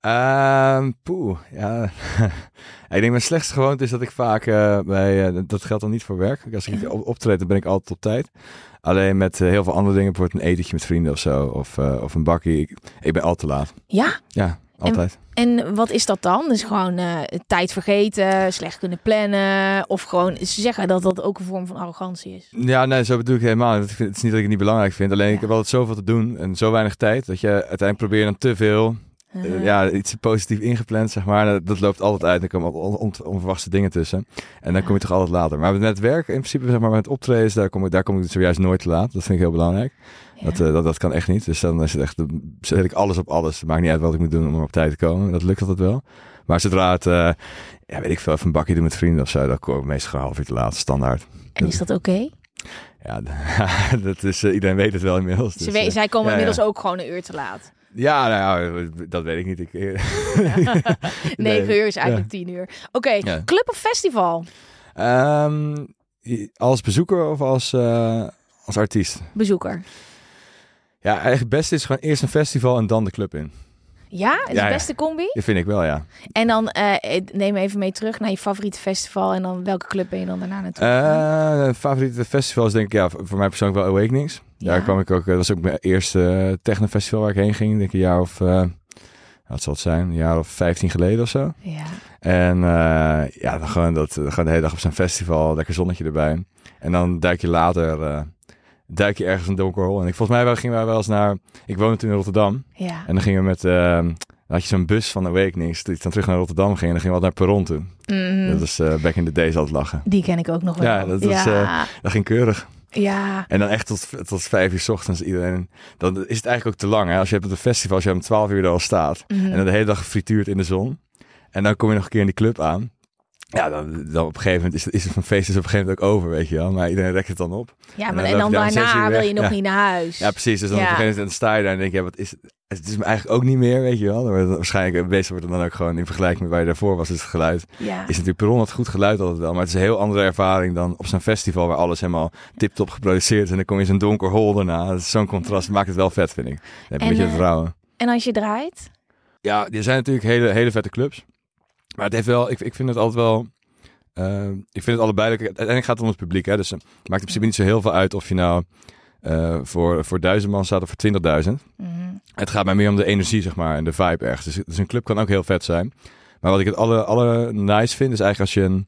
Ehm poeh, ja. ik denk mijn slechtste gewoonte is dat ik vaak eh, bij, eh, dat geldt dan niet voor werk. Als ik op- optreed, dan ben ik altijd op tijd. Alleen met eh, heel veel andere dingen, bijvoorbeeld een etentje met vrienden of zo, of, of een bakkie. Ik, ik ben altijd te laat. Ja? Ja, altijd. En wat is dat dan? Dus gewoon tijd vergeten, slecht kunnen plannen. Of gewoon ze zeggen dat dat ook een vorm van arrogantie is. Ja, nee, zo bedoel ik helemaal. het is niet dat ik het niet belangrijk vind. Alleen ik heb altijd zoveel te doen en zo weinig tijd. Dat je uiteindelijk probeert dan te veel Eh, ja, iets positief ingepland, zeg maar. Dat, dat loopt altijd uit. Er komen on, on- onverwachte dingen tussen. En dan kom je toch altijd later. Maar met werk, in principe, zeg maar, met optredens, daar kom ik, daar kom ik zojuist nooit te laat. Dat vind ik heel belangrijk. Ja. Dat, eh, dat, dat kan echt niet. Dus dan is het echt, zet ik alles op alles. Het maakt niet uit wat ik moet doen om op tijd te komen. Dat lukt altijd wel. Maar zodra het, eh, ja, weet ik veel, even een bakje doen met vrienden of zo, dan kom ik meestal een half uur te laat, standaard. En is dat oké? Ja, dat is, iedereen weet het wel inmiddels. Ze Dus, zij komen ja, ja. inmiddels ook gewoon een uur te laat. Ja, nou ja, dat weet ik niet. Ik, Negen uur is eigenlijk tien uur. Oké, club of festival? Ehm, als bezoeker of als, eh, als artiest? Bezoeker. Ja, eigenlijk het beste is gewoon eerst een festival en dan de club in. Ja, is Ja, de beste combi. Dat vind ik wel, ja. En dan eh, neem even mee terug naar je favoriete festival. En dan welke club ben je dan daarna naartoe? Eh favoriete festivals denk ik, ja, voor mij persoonlijk wel Awakenings. Daar Ja. kwam ik ook, dat was ook mijn eerste eh, technofestival waar ik heen ging. Denk een jaar of, eh, wat zal het zijn, een jaar of 15 geleden of zo. Ja. En eh, ja, dan gewoon, dat, gewoon de hele dag op zo'n festival, lekker zonnetje erbij. En dan duik je later, eh, duik je ergens een donker hol. En ik, volgens mij gingen wij wel eens naar, ik woonde toen in Rotterdam. Ja. En dan gingen we met, eh, dan had je zo'n bus van Awakenings, die dan terug naar Rotterdam ging. En dan gingen we altijd naar Perron toe. Mhm. Dat is eh, back in the days altijd lachen. Die ken ik ook nog wel. Ja, dat is, ja. Dat ging keurig. Ja. En dan echt tot, tot vijf uur 's ochtends iedereen. Dan is het eigenlijk ook te lang. Hè? Als je hebt op een festival, als je om twaalf uur er al staat. Mhm. En dan de hele dag gefrituurd in de zon. En dan kom je nog een keer in die club aan. Ja, dan, dan op een gegeven moment is, is het van feest is op een gegeven moment ook over, weet je wel. Maar iedereen rekt het dan op. ja, en maar dan en dan daarna wil je nog Ja. niet naar huis. Ja, precies. Dus dan Ja. op een gegeven moment sta je daar en denk je, ja, wat is het? Het is me eigenlijk ook niet meer, weet je wel. Maar waarschijnlijk, meestal wordt het dan ook gewoon in vergelijking met waar je daarvoor was, is het geluid. Ja. Is natuurlijk perron het goed geluid altijd wel, maar het is een heel andere ervaring dan op zo'n festival waar alles helemaal tip-top geproduceerd is. En dan kom je in zo'n donker hol daarna. Dat is zo'n contrast, maakt het wel vet, vind ik. Dan heb je En, een beetje eh, vertrouwen. En als je draait? Ja, er zijn natuurlijk hele, hele vette clubs. Maar het heeft wel, ik, ik vind het altijd wel. eh, ik vind het allebei. Uiteindelijk gaat het om het publiek. Hè? Dus het maakt in principe niet zo heel veel uit of je nou eh, voor, voor duizend man staat of voor 20.000. Mhm. Het gaat mij meer om de energie, zeg maar, en de vibe ergens. Dus, dus een club kan ook heel vet zijn. Maar wat ik het alle, alle nice vind, is eigenlijk als je een,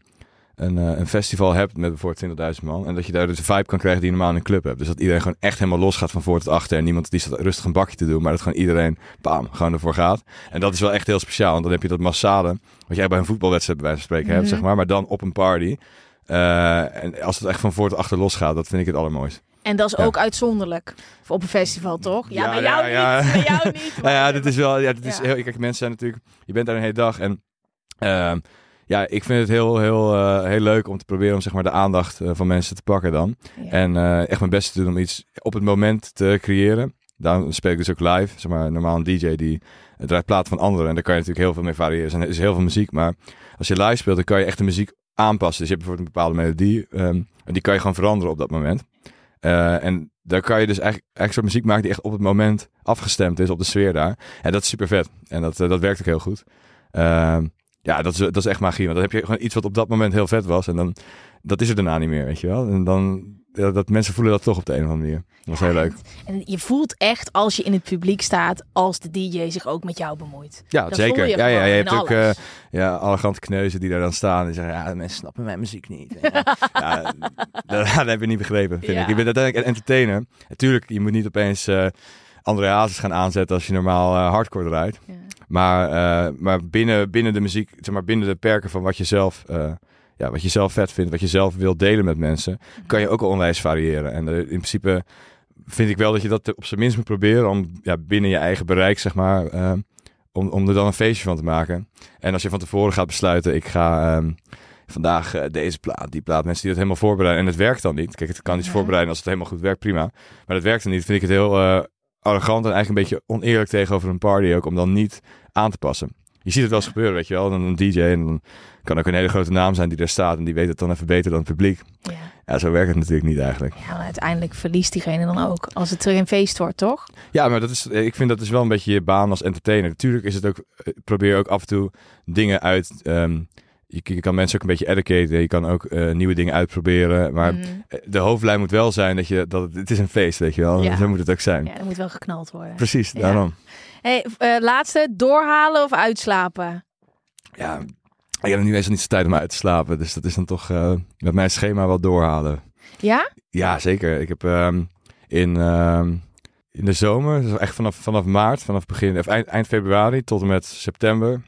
een, eh, een festival hebt met bijvoorbeeld 20.000 man. En dat je daar dus de vibe kan krijgen die je normaal in een club hebt. Dus dat iedereen gewoon echt helemaal los gaat van voor tot achter. En niemand die staat rustig een bakje te doen. Maar dat gewoon iedereen, bam, gewoon ervoor gaat. En dat is wel echt heel speciaal. Want dan heb je dat massale, wat jij bij een voetbalwedstrijd bij wijze van spreken hebt, Mhm. zeg maar. Maar dan op een party. Eh, en als het echt van voor tot achter los gaat, dat vind ik het allermooist. En dat is Ja. ook uitzonderlijk. Op een festival, toch? Ja, Ja, bij jou ja. niet. Bij jou niet. Nou ja, dit is wel. Ja, dit is heel. Kijk, mensen zijn natuurlijk. Je bent daar een hele dag en. ehm, ja, ik vind het heel, heel, eh, heel leuk om te proberen om zeg maar de aandacht eh, van mensen te pakken dan. En eh, echt mijn best te doen om iets op het moment te creëren. Daarom speel ik dus ook live. Zeg maar, normaal een DJ die draait platen van anderen. En daar kan je natuurlijk heel veel mee variëren. Er is heel veel muziek. Maar als je live speelt, dan kan je echt de muziek aanpassen. Dus je hebt bijvoorbeeld een bepaalde melodie. ehm, en die kan je gewoon veranderen op dat moment. Eh, en daar kan je dus eigenlijk, eigenlijk soort muziek maken die echt op het moment afgestemd is op de sfeer daar. En dat is super vet. En dat, eh, dat werkt ook heel goed. Ehm, ja, dat is, dat is echt magie. Want dan heb je gewoon iets wat op dat moment heel vet was. En dan, dat is er daarna niet meer, weet je wel. En dan, ja, dat mensen voelen dat toch op de een of andere manier. Dat was heel leuk. En je voelt echt als je in het publiek staat, als de DJ zich ook met jou bemoeit. Ja, Dat zeker. voel je ja, ja, je hebt ook eh, ja, arrogante kneuzen die daar dan staan. En zeggen, ja, mensen snappen mijn muziek niet. ja, dat, dat heb je niet begrepen, vind Ja. ik. Je bent uiteindelijk een entertainer. Natuurlijk, je moet niet opeens eh André Hazes gaan aanzetten als je normaal eh, hardcore draait. Ja. Maar, maar binnen, binnen de muziek, zeg maar binnen de perken van wat je zelf ja, wat je zelf vet vindt, wat je zelf wilt delen met mensen, kan je ook al onwijs variëren. En eh, in principe vind ik wel dat je dat op zijn minst moet proberen om ja, binnen je eigen bereik, zeg maar, eh, om, om er dan een feestje van te maken. En als je van tevoren gaat besluiten, ik ga ehm, vandaag eh, deze plaat, die plaat, mensen die dat helemaal voorbereiden en het werkt dan niet. Kijk, het kan iets Ja. voorbereiden als het helemaal goed werkt, prima. Maar dat werkt dan niet, vind ik het heel eh, arrogant en eigenlijk een beetje oneerlijk tegenover een party ook, om dan niet aan te passen. Je ziet het wel eens gebeuren, weet je wel. Dan een DJ en dan kan ook een hele grote naam zijn die daar staat en die weet het dan even beter dan het publiek. Ja. Ja, zo werkt het natuurlijk niet eigenlijk. Ja, maar uiteindelijk verliest diegene dan ook. Als het terug een feest wordt, toch? Ja, maar dat is, ik vind dat is wel een beetje je baan als entertainer. Natuurlijk is het ook, eh, probeer ook af en toe dingen uit. ehm, je, je kan mensen ook een beetje educaten. Je kan ook eh, nieuwe dingen uitproberen. Maar Mhm. eh, de hoofdlijn moet wel zijn dat je dat het, het is een feest, weet je wel. Ja. Zo moet het ook zijn. Ja, er moet wel geknald worden. Precies, Ja. daarom. Hey, laatste, doorhalen of uitslapen? Ja, ik heb nu meestal niet zo tijd om uit te slapen. Dus dat is dan toch eh, met mijn schema wel doorhalen. Ja? Ja, zeker. Ik heb ehm, in, ehm, in de zomer, dus echt vanaf, vanaf maart, vanaf begin, of eind, eind februari tot en met september,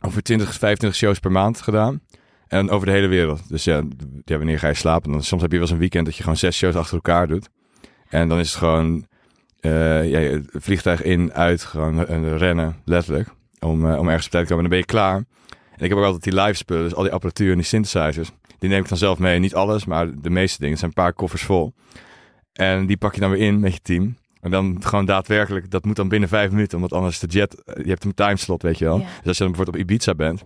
ongeveer 20, 25 shows per maand gedaan. En over de hele wereld. Dus ja, ja wanneer ga je slapen? Dan, soms heb je wel eens een weekend dat je gewoon zes shows achter elkaar doet. En dan is het gewoon ja, het vliegtuig in, uit, gewoon rennen, letterlijk. Om, eh, om ergens op tijd te komen. En dan ben je klaar. Ik heb ook altijd die live spullen, dus al die apparatuur en die synthesizers. Die neem ik dan zelf mee. Niet alles, maar de meeste dingen. Het zijn een paar koffers vol. En die pak je dan weer in met je team. En dan gewoon daadwerkelijk, dat moet dan binnen vijf minuten, omdat anders de jet, je hebt een timeslot, weet je wel. Ja. Dus als je dan bijvoorbeeld op Ibiza bent,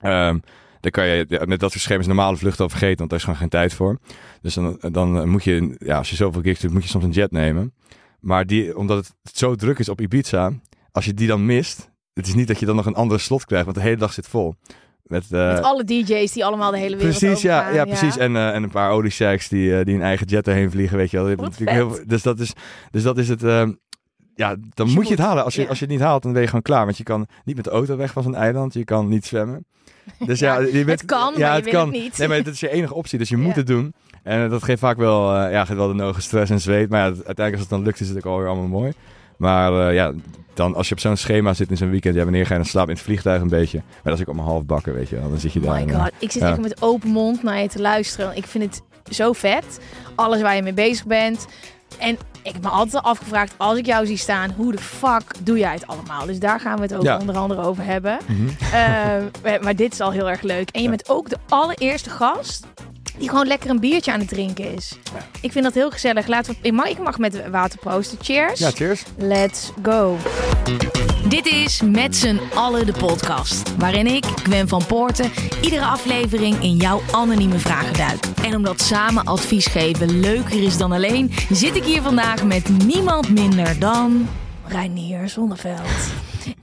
ehm, dan kan je met dat soort schema's normale vluchten al vergeten, want daar is gewoon geen tijd voor. Dus dan, dan moet je, ja, als je zoveel gigs doet, moet je soms een jet nemen. Maar die, omdat het zo druk is op Ibiza, als je die dan mist, het is niet dat je dan nog een andere slot krijgt, want de hele dag zit vol. Met, eh, Met alle DJ's die allemaal de hele wereld Precies, ja, ja, precies. En, eh, en een paar oliesheiks die, eh, die een eigen jet erheen vliegen, weet je wel. Heel, dus, dat is, dus dat is het... ja, dan je moet je het halen. Als je, ja. als je het niet haalt, dan ben je gewoon klaar. Want je kan niet met de auto weg van zo'n eiland. Je kan niet zwemmen. Dus ja, Ja, je bent, het kan, ja, maar je het kan. het niet. Nee, maar dat is je enige optie. Dus je moet het doen. En dat geeft vaak wel, ja, geeft wel de nodige stress en zweet. Maar ja, uiteindelijk als het dan lukt, is het ook alweer allemaal mooi. Maar eh, ja, dan als je op zo'n schema zit in zo'n weekend, ja, wanneer ga je dan slapen in het vliegtuig een beetje? Maar dat is ook allemaal half bakken, weet je wel. Dan zit je Oh daar. my en, eh, god, ik zit ja. echt met open mond naar je te luisteren. Ik vind het zo vet. Alles waar je mee bezig bent. En ik heb me altijd al afgevraagd, als ik jou zie staan, hoe de fuck doe jij het allemaal? Dus daar gaan we het ook Ja. onder andere over hebben. mhm. Eh, maar dit is al heel erg leuk. En je Ja. bent ook de allereerste gast die gewoon lekker een biertje aan het drinken is. Ja. Ik vind dat heel gezellig. Laten we, ik, mag, ik mag met water proosten. Cheers. Ja, cheers. Let's go. Dit is Met z'n allen de podcast. Waarin ik, Gwen van Poorten, iedere aflevering in jouw anonieme vragen duik. En omdat samen advies geven leuker is dan alleen, zit ik hier vandaag met niemand minder dan. Reinier Zonneveld.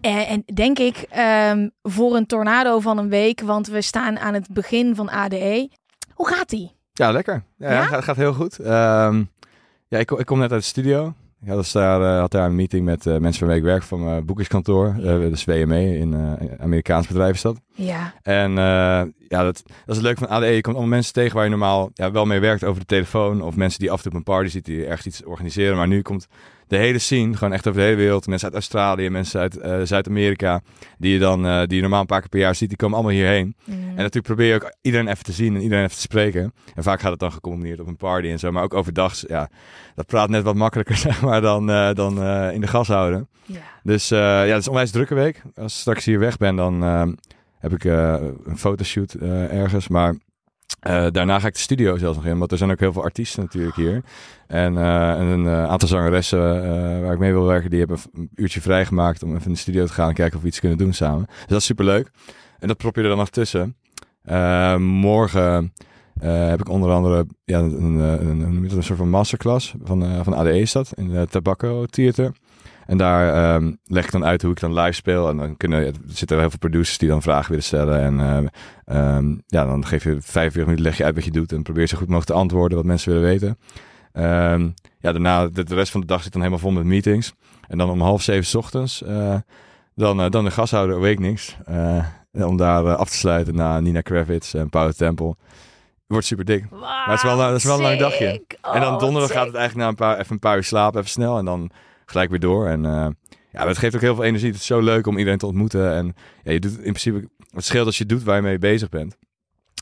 En, en denk ik ehm, voor een tornado van een week, want we staan aan het begin van ADE. Hoe gaat die? Ja, lekker. Ja, Ja? ja? Gaat, gaat heel goed. Ehm, ja, ik, kom- ik kom net uit de studio. Ik had, dus daar, eh, had daar een meeting met eh, mensen waarmee ik werk van mijn boekingskantoor. de WME in Amerikaans bedrijf is dat. Ja, En ja, dat, dat is het leuke van ADE. Je komt allemaal mensen tegen waar je normaal ja, wel mee werkt over de telefoon. Of mensen die af en toe op een party zitten die ergens iets organiseren. Maar nu komt de hele scene, gewoon echt over de hele wereld. Mensen uit Australië, mensen uit eh, Zuid-Amerika. Die je dan eh, die je normaal een paar keer per jaar ziet. Die komen allemaal hierheen. Mm. En natuurlijk probeer je ook iedereen even te zien en iedereen even te spreken. En vaak gaat het dan gecombineerd op een party en zo. Maar ook overdag, ja, dat praat net wat makkelijker zeg maar dan, eh, dan in de gashouden. ja. Dus ja, het is een onwijs drukke week. Als ik straks hier weg ben, dan heb ik een fotoshoot ergens. Maar eh, daarna ga ik de studio zelfs nog in. Want er zijn ook heel veel artiesten natuurlijk hier. En eh, een eh, aantal zangeressen waar ik mee wil werken, die hebben een uurtje vrijgemaakt om even in de studio te gaan en kijken of we iets kunnen doen samen. Dus dat is superleuk. En dat prop je er dan nog tussen. Morgen heb ik onder andere ja, een, een, een, soort van masterclass van, van ADE is dat, in de Tobacco Theater. En daar ehm, leg ik dan uit hoe ik dan live speel. En dan kunnen, er zitten heel veel producers die dan vragen willen stellen. En eh, ehm, ja, dan geef je 45 minuten, leg je uit wat je doet. En probeer zo goed mogelijk te antwoorden wat mensen willen weten. Ehm, ja, daarna, de, de rest van de dag zit dan helemaal vol met meetings. En dan om half zeven 's ochtends, eh, dan, eh, dan de gashouder Awakenings. eh om daar af te sluiten na Nina Kravitz en Power Temple. Wordt super dik. Maar het is wel, dat is wel een lang dagje. en dan donderdag gaat het eigenlijk na een paar, even een paar uur slapen, even snel. En dan gelijk weer door. En eh, ja, het geeft ook heel veel energie. Het is zo leuk om iedereen te ontmoeten. En ja, je doet in principe, het scheelt als je doet waar je mee bezig bent.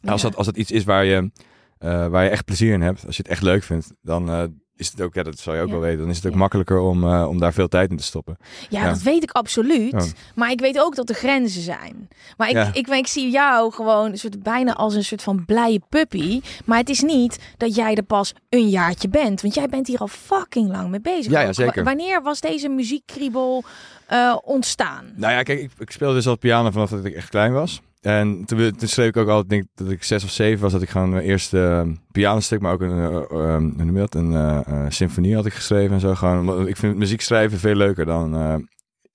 Als, dat, als dat iets is waar je, eh, waar je echt plezier in hebt, als je het echt leuk vindt, dan eh, is het ook, ja, dat zal je ook Ja. wel weten, dan is het ook Ja. makkelijker om, eh, om daar veel tijd in te stoppen. Ja, Ja. dat weet ik absoluut. Maar ik weet ook dat er grenzen zijn. Maar ik, Ja. ik, ik, zie jou gewoon een soort, bijna als een soort van blije puppy. Maar het is niet dat jij er pas een jaartje bent. Want jij bent hier al fucking lang mee bezig. Ja, zeker. Wa- Wanneer was deze muziekkriebel eh, ontstaan? Nou ja, kijk, ik, ik speelde dus al piano vanaf dat ik echt klein was. En toen, toen schreef ik ook altijd, denk dat ik zes of zeven was, dat ik gewoon mijn eerste uh, pianostuk, maar ook een, eh, eh, hoe noem je dat, een eh, symfonie had ik geschreven en zo. Gewoon, ik vind muziek schrijven veel leuker dan,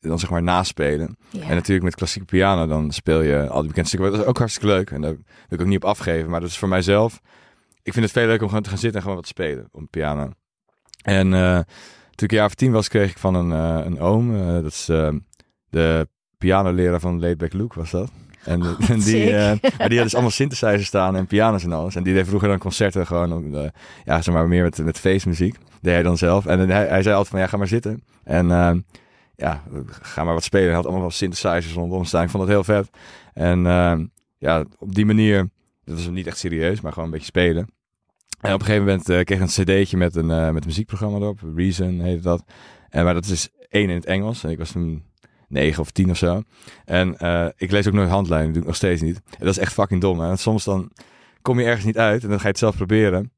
dan zeg maar naspelen. En natuurlijk met klassieke piano, dan speel je al die bekende stukken. Dat is ook hartstikke leuk en daar wil ik ook niet op afgeven. Maar dat is voor mijzelf, ik vind het veel leuker om gewoon te gaan zitten en gewoon wat te spelen op piano. En toen ik een jaar of tien was, kreeg ik van een, een oom, dat is de pianoleraar van Laidback Luke was dat. En, Oh, en die, maar die had dus allemaal synthesizers staan en pianos en alles. En die deed vroeger dan concerten gewoon, ja, zeg maar meer met, met feestmuziek. Deed hij dan zelf. En hij, hij zei altijd van, ja, ga maar zitten. En eh, ja, ga maar wat spelen. Hij had allemaal wel synthesizers rondom staan. Ik vond dat heel vet. En eh, ja, op die manier, dat was niet echt serieus, maar gewoon een beetje spelen. En op een gegeven moment eh, kreeg ik een cd'tje met een, eh, met een muziekprogramma erop. Reason heette dat. En, maar dat is één in het Engels. En ik was toen negen of tien of zo. En eh, ik lees ook nooit handleidingen. Dat doe ik nog steeds niet. En dat is echt fucking dom. Hè? Want soms dan kom je ergens niet uit en dan ga je het zelf proberen.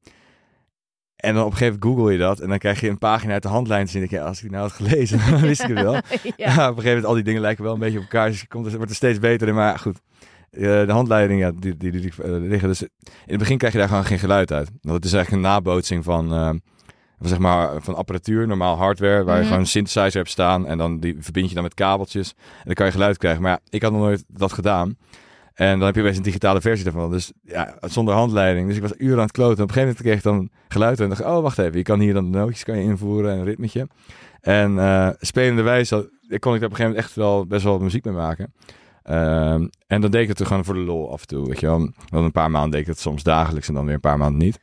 En dan op een gegeven moment google je dat. En dan krijg je een pagina uit de handlijn te zien. Ik, ja, als ik die nou had gelezen, dan wist ik het wel. Ja. ja. op een gegeven moment, al die dingen lijken wel een beetje op elkaar. Dus je komt, er wordt er steeds beter in. Maar goed, eh, de handleidingen, ja, die, die, die, die, eh, liggen. Dus in het begin krijg je daar gewoon geen geluid uit. Want het is eigenlijk een nabootsing van, van, zeg maar, van apparatuur, normaal hardware. Waar je Mhm. gewoon een synthesizer hebt staan. En dan die verbind je dan met kabeltjes. En dan kan je geluid krijgen. Maar ja, ik had nog nooit dat gedaan. En dan heb je best een digitale versie daarvan. Dus ja, zonder handleiding. Dus ik was uren aan het kloten. En op een gegeven moment kreeg ik dan geluid. En dacht ik, oh, wacht even. Je kan hier dan de nootjes kan je invoeren en een ritmetje. En eh spelende wijze kon ik daar op een gegeven moment echt wel best wel muziek mee maken. Ehm, en dan deed ik het er gewoon voor de lol af en toe. Weet je wel. Dan een paar maanden deed ik het soms dagelijks en dan weer een paar maanden niet.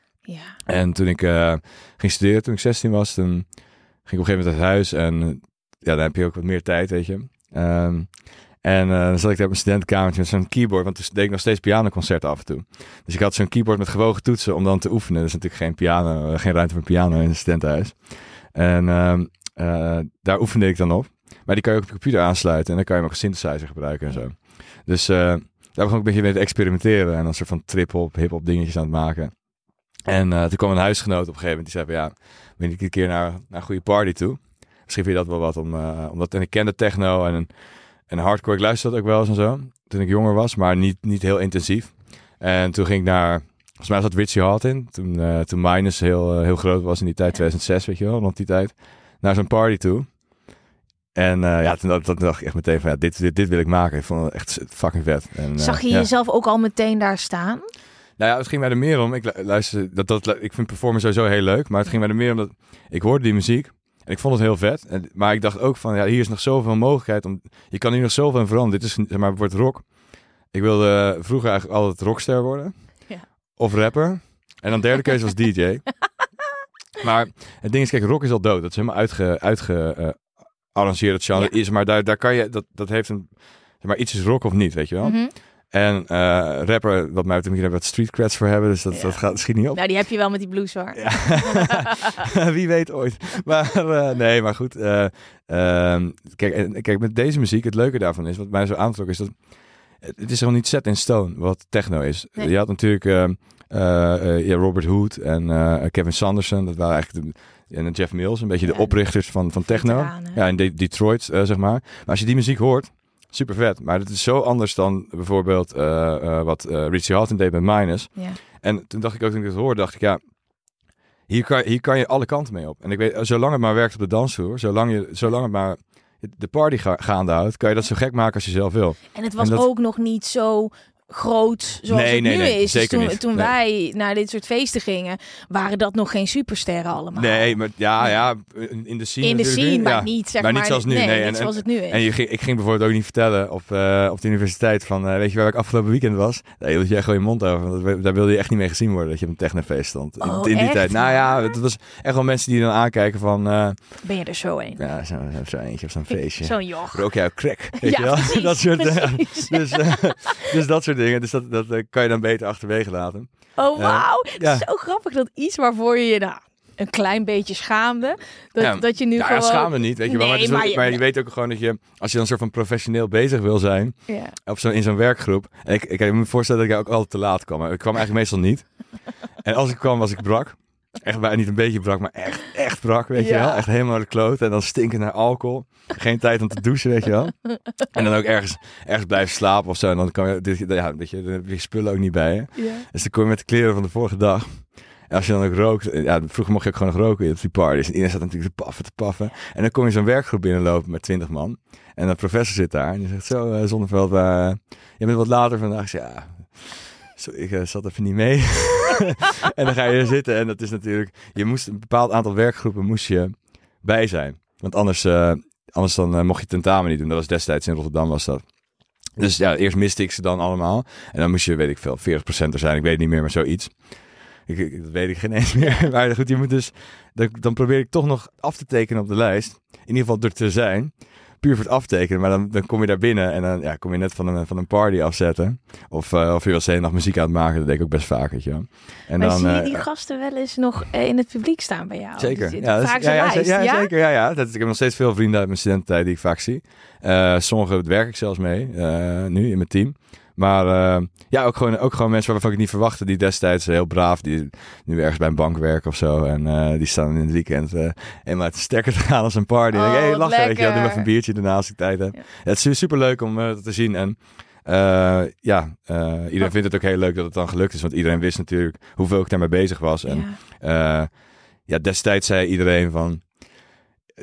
En toen ik eh, ging studeren, toen ik 16 was, ging ik op een gegeven moment uit huis. En ja, dan heb je ook wat meer tijd, weet je. Ehm, en eh, dan zat ik daar op mijn studentenkamertje met zo'n keyboard, want toen deed ik nog steeds pianoconcerten af en toe. Dus ik had zo'n keyboard met gewogen toetsen om dan te oefenen. Er is natuurlijk geen piano, eh, geen ruimte voor piano in een studentenhuis. En ehm, eh, daar oefende ik dan op. Maar die kan je ook op je computer aansluiten en dan kan je hem ook synthesizer gebruiken en zo. Dus daar begon ik een beetje mee te experimenteren en een soort van trip-hop, hip-hop dingetjes aan het maken. En eh, toen kwam een huisgenoot op een gegeven moment. Die zei van, ja, ben ik een keer naar, naar een goede party toe. Misschien vind je dat wel wat. Om, eh, omdat, en ik kende techno en, en hardcore. Ik luisterde dat ook wel eens en zo. Toen ik jonger was, maar niet, niet heel intensief. En toen ging ik naar... Volgens mij zat Richie Hart in. Toen, eh, toen Minus heel, heel groot was in die tijd. 2006, weet je wel. Rond die tijd. Naar zo'n party toe. En ja, toen, dacht- toen dacht ik echt meteen van, ja, dit, dit, dit wil ik maken. Ik vond het echt fucking vet. En, Zag je ja. jezelf ook al meteen daar staan? Nou ja, het ging mij er meer om. Ik lu- luister, dat, dat, ik vind performen sowieso heel leuk. Maar het ging mij er meer om dat ik hoorde die muziek. En ik vond het heel vet. En, maar ik dacht ook van, ja, hier is nog zoveel mogelijkheid. Om, je kan hier nog zoveel in veranderen. Dit is, zeg maar, wordt rock. Ik wilde vroeger eigenlijk altijd rockster worden. Ja. Of rapper. En dan derde keuze was DJ. maar het ding is, kijk, rock is al dood. Dat is helemaal uitge, uitge eh, arrangeerd, het genre Ja. is. Maar daar, daar kan je, dat, dat heeft een, zeg maar, iets is rock of niet, weet je wel. Mhm. En eh, rapper, wat mij betreft, daar wat street creds voor hebben. Dus dat, Ja. dat gaat schiet niet op. Nou, die heb je wel met die blues hoor. Ja. Wie weet ooit. Maar eh, nee, maar goed. eh, ehm, kijk, kijk, met deze muziek, het leuke daarvan is, wat mij zo aantrok, is dat het is gewoon niet set in stone wat techno is. Nee. Je had natuurlijk ehm, eh, eh, ja, Robert Hood en Kevin Sanderson. Dat waren eigenlijk de, en Jeff Mills, een beetje Ja. de oprichters van, van techno. Ja, in De- Detroit, zeg maar. Maar als je die muziek hoort, super vet. Maar het is zo anders dan bijvoorbeeld eh, eh, wat eh, Richie Hawtin deed met Minus. Ja. En toen dacht ik ook, toen ik het hoorde, dacht ik, ja, hier kan, hier kan je alle kanten mee op. En ik weet, zolang het maar werkt op de dansvloer, zolang, je, zolang het maar de party ga- gaande houdt, kan je dat zo gek maken als je zelf wil. En het was En dat- ook nog niet zo groot zoals Nee, het nee, nu nee, is. Dus zeker toen, niet. toen Nee. wij naar dit soort feesten gingen, waren dat nog geen supersterren allemaal. Nee, maar ja, ja, in de scene In de scene, nu, maar ja. niet zeg Maar niet zoals nu, Nee, nee, niet en- zoals het nu is. En je ging, ik ging bijvoorbeeld ook niet vertellen op, eh, op de universiteit van, eh, weet je waar ik afgelopen weekend was? Nee, dat jij gewoon je mond over. dat- Daar wilde je echt niet mee gezien worden, dat je op een technofeest stond. Oh, in die echt? tijd. Nou ja, het was echt wel mensen die dan aankijken van, eh, Ben je er zo een? ja, zo, zo eentje op zo'n feestje. Zo'n joch. Rook jij crack? Weet Ja, je wel? precies, dat soort, dus, dus dat soort dingen. Dus dat, dat eh, kan je dan beter achterwege laten. Oh, wauw. ja. Het is zo grappig dat iets waarvoor je je nou, een klein beetje schaamde. Dat, Ja. dat je nu Ja, gewoon... ja, schaam me niet, weet je wel. Maar, Nee, wel- maar je- maar je weet ook gewoon dat je, als je dan soort van professioneel bezig wil zijn, Ja. op zo, in zo'n werkgroep. En ik, ik, ik moet me voorstellen dat ik ook altijd te laat kwam. Ik kwam eigenlijk meestal niet. En als ik kwam, was ik brak. Echt bij, niet een beetje brak, maar echt, echt brak, weet je wel. Echt helemaal de kloot. En dan stinken naar alcohol. Geen tijd om te douchen, weet je wel. En dan ook ergens, ergens blijven slapen of zo. En dan kan je, dit- ja, weet je, dan heb je spullen ook niet bij je. Ja. Dus dan kom je met de kleren van de vorige dag. En als je dan ook rookt, ja, vroeger mocht je ook gewoon nog roken op die parties. En iedereen zat natuurlijk te paffen, te paffen. En dan kom je zo'n werkgroep binnenlopen met twintig man. En de professor zit daar en die zegt zo, eh Zonneveld, uh, je bent wat later vandaag. Ja, ik eh, zat even niet mee. en dan ga je er zitten en dat is natuurlijk, je moest een bepaald aantal werkgroepen moest je bij zijn. Want anders, eh, anders dan eh, mocht je tentamen niet doen. Dat was destijds in Rotterdam was dat. Dus ja, eerst miste ik ze dan allemaal. En dan moest je, weet ik veel, 40% er zijn. Ik weet niet meer, maar zoiets. Ik, ik- dat weet ik geen eens meer. Maar goed, je moet dus... Dan, dan probeer ik toch nog af te tekenen op de lijst. In ieder geval er te zijn. Puur voor het aftekenen. Maar dan, dan kom je daar binnen en dan ja, kom je net van een, van een party afzetten. Of, eh, of je was de hele nacht muziek aan het maken. Dat deed ik ook best vaak, weet je wel. En maar dan, zie je eh, die gasten wel eens nog eh, in het publiek staan bij jou? Zeker. Ja, dat is- vaak ja, ja, lijst, ja, ja? zeker. Ja, ja. Dat, ik heb nog steeds veel vrienden uit mijn studententijd die ik vaak zie. Eh sommige werk ik zelfs mee, nu in mijn team. Maar eh, ja, ook gewoon, ook gewoon mensen waarvan ik het niet verwachtte. Die destijds heel braaf, die nu ergens bij een bank werken of zo. En eh, die staan in het weekend eh helemaal uit de stekker te gaan als een party. En Oh, ik, hey, wat lachen, weet je. Doe even een biertje daarna als ik tijd heb. Ja. Ja, het is super leuk om eh, dat te zien. En eh, ja, eh, iedereen vindt het ook heel leuk dat het dan gelukt is. Want iedereen wist natuurlijk hoeveel ik daarmee bezig was. En Ja. eh, ja, destijds zei iedereen van...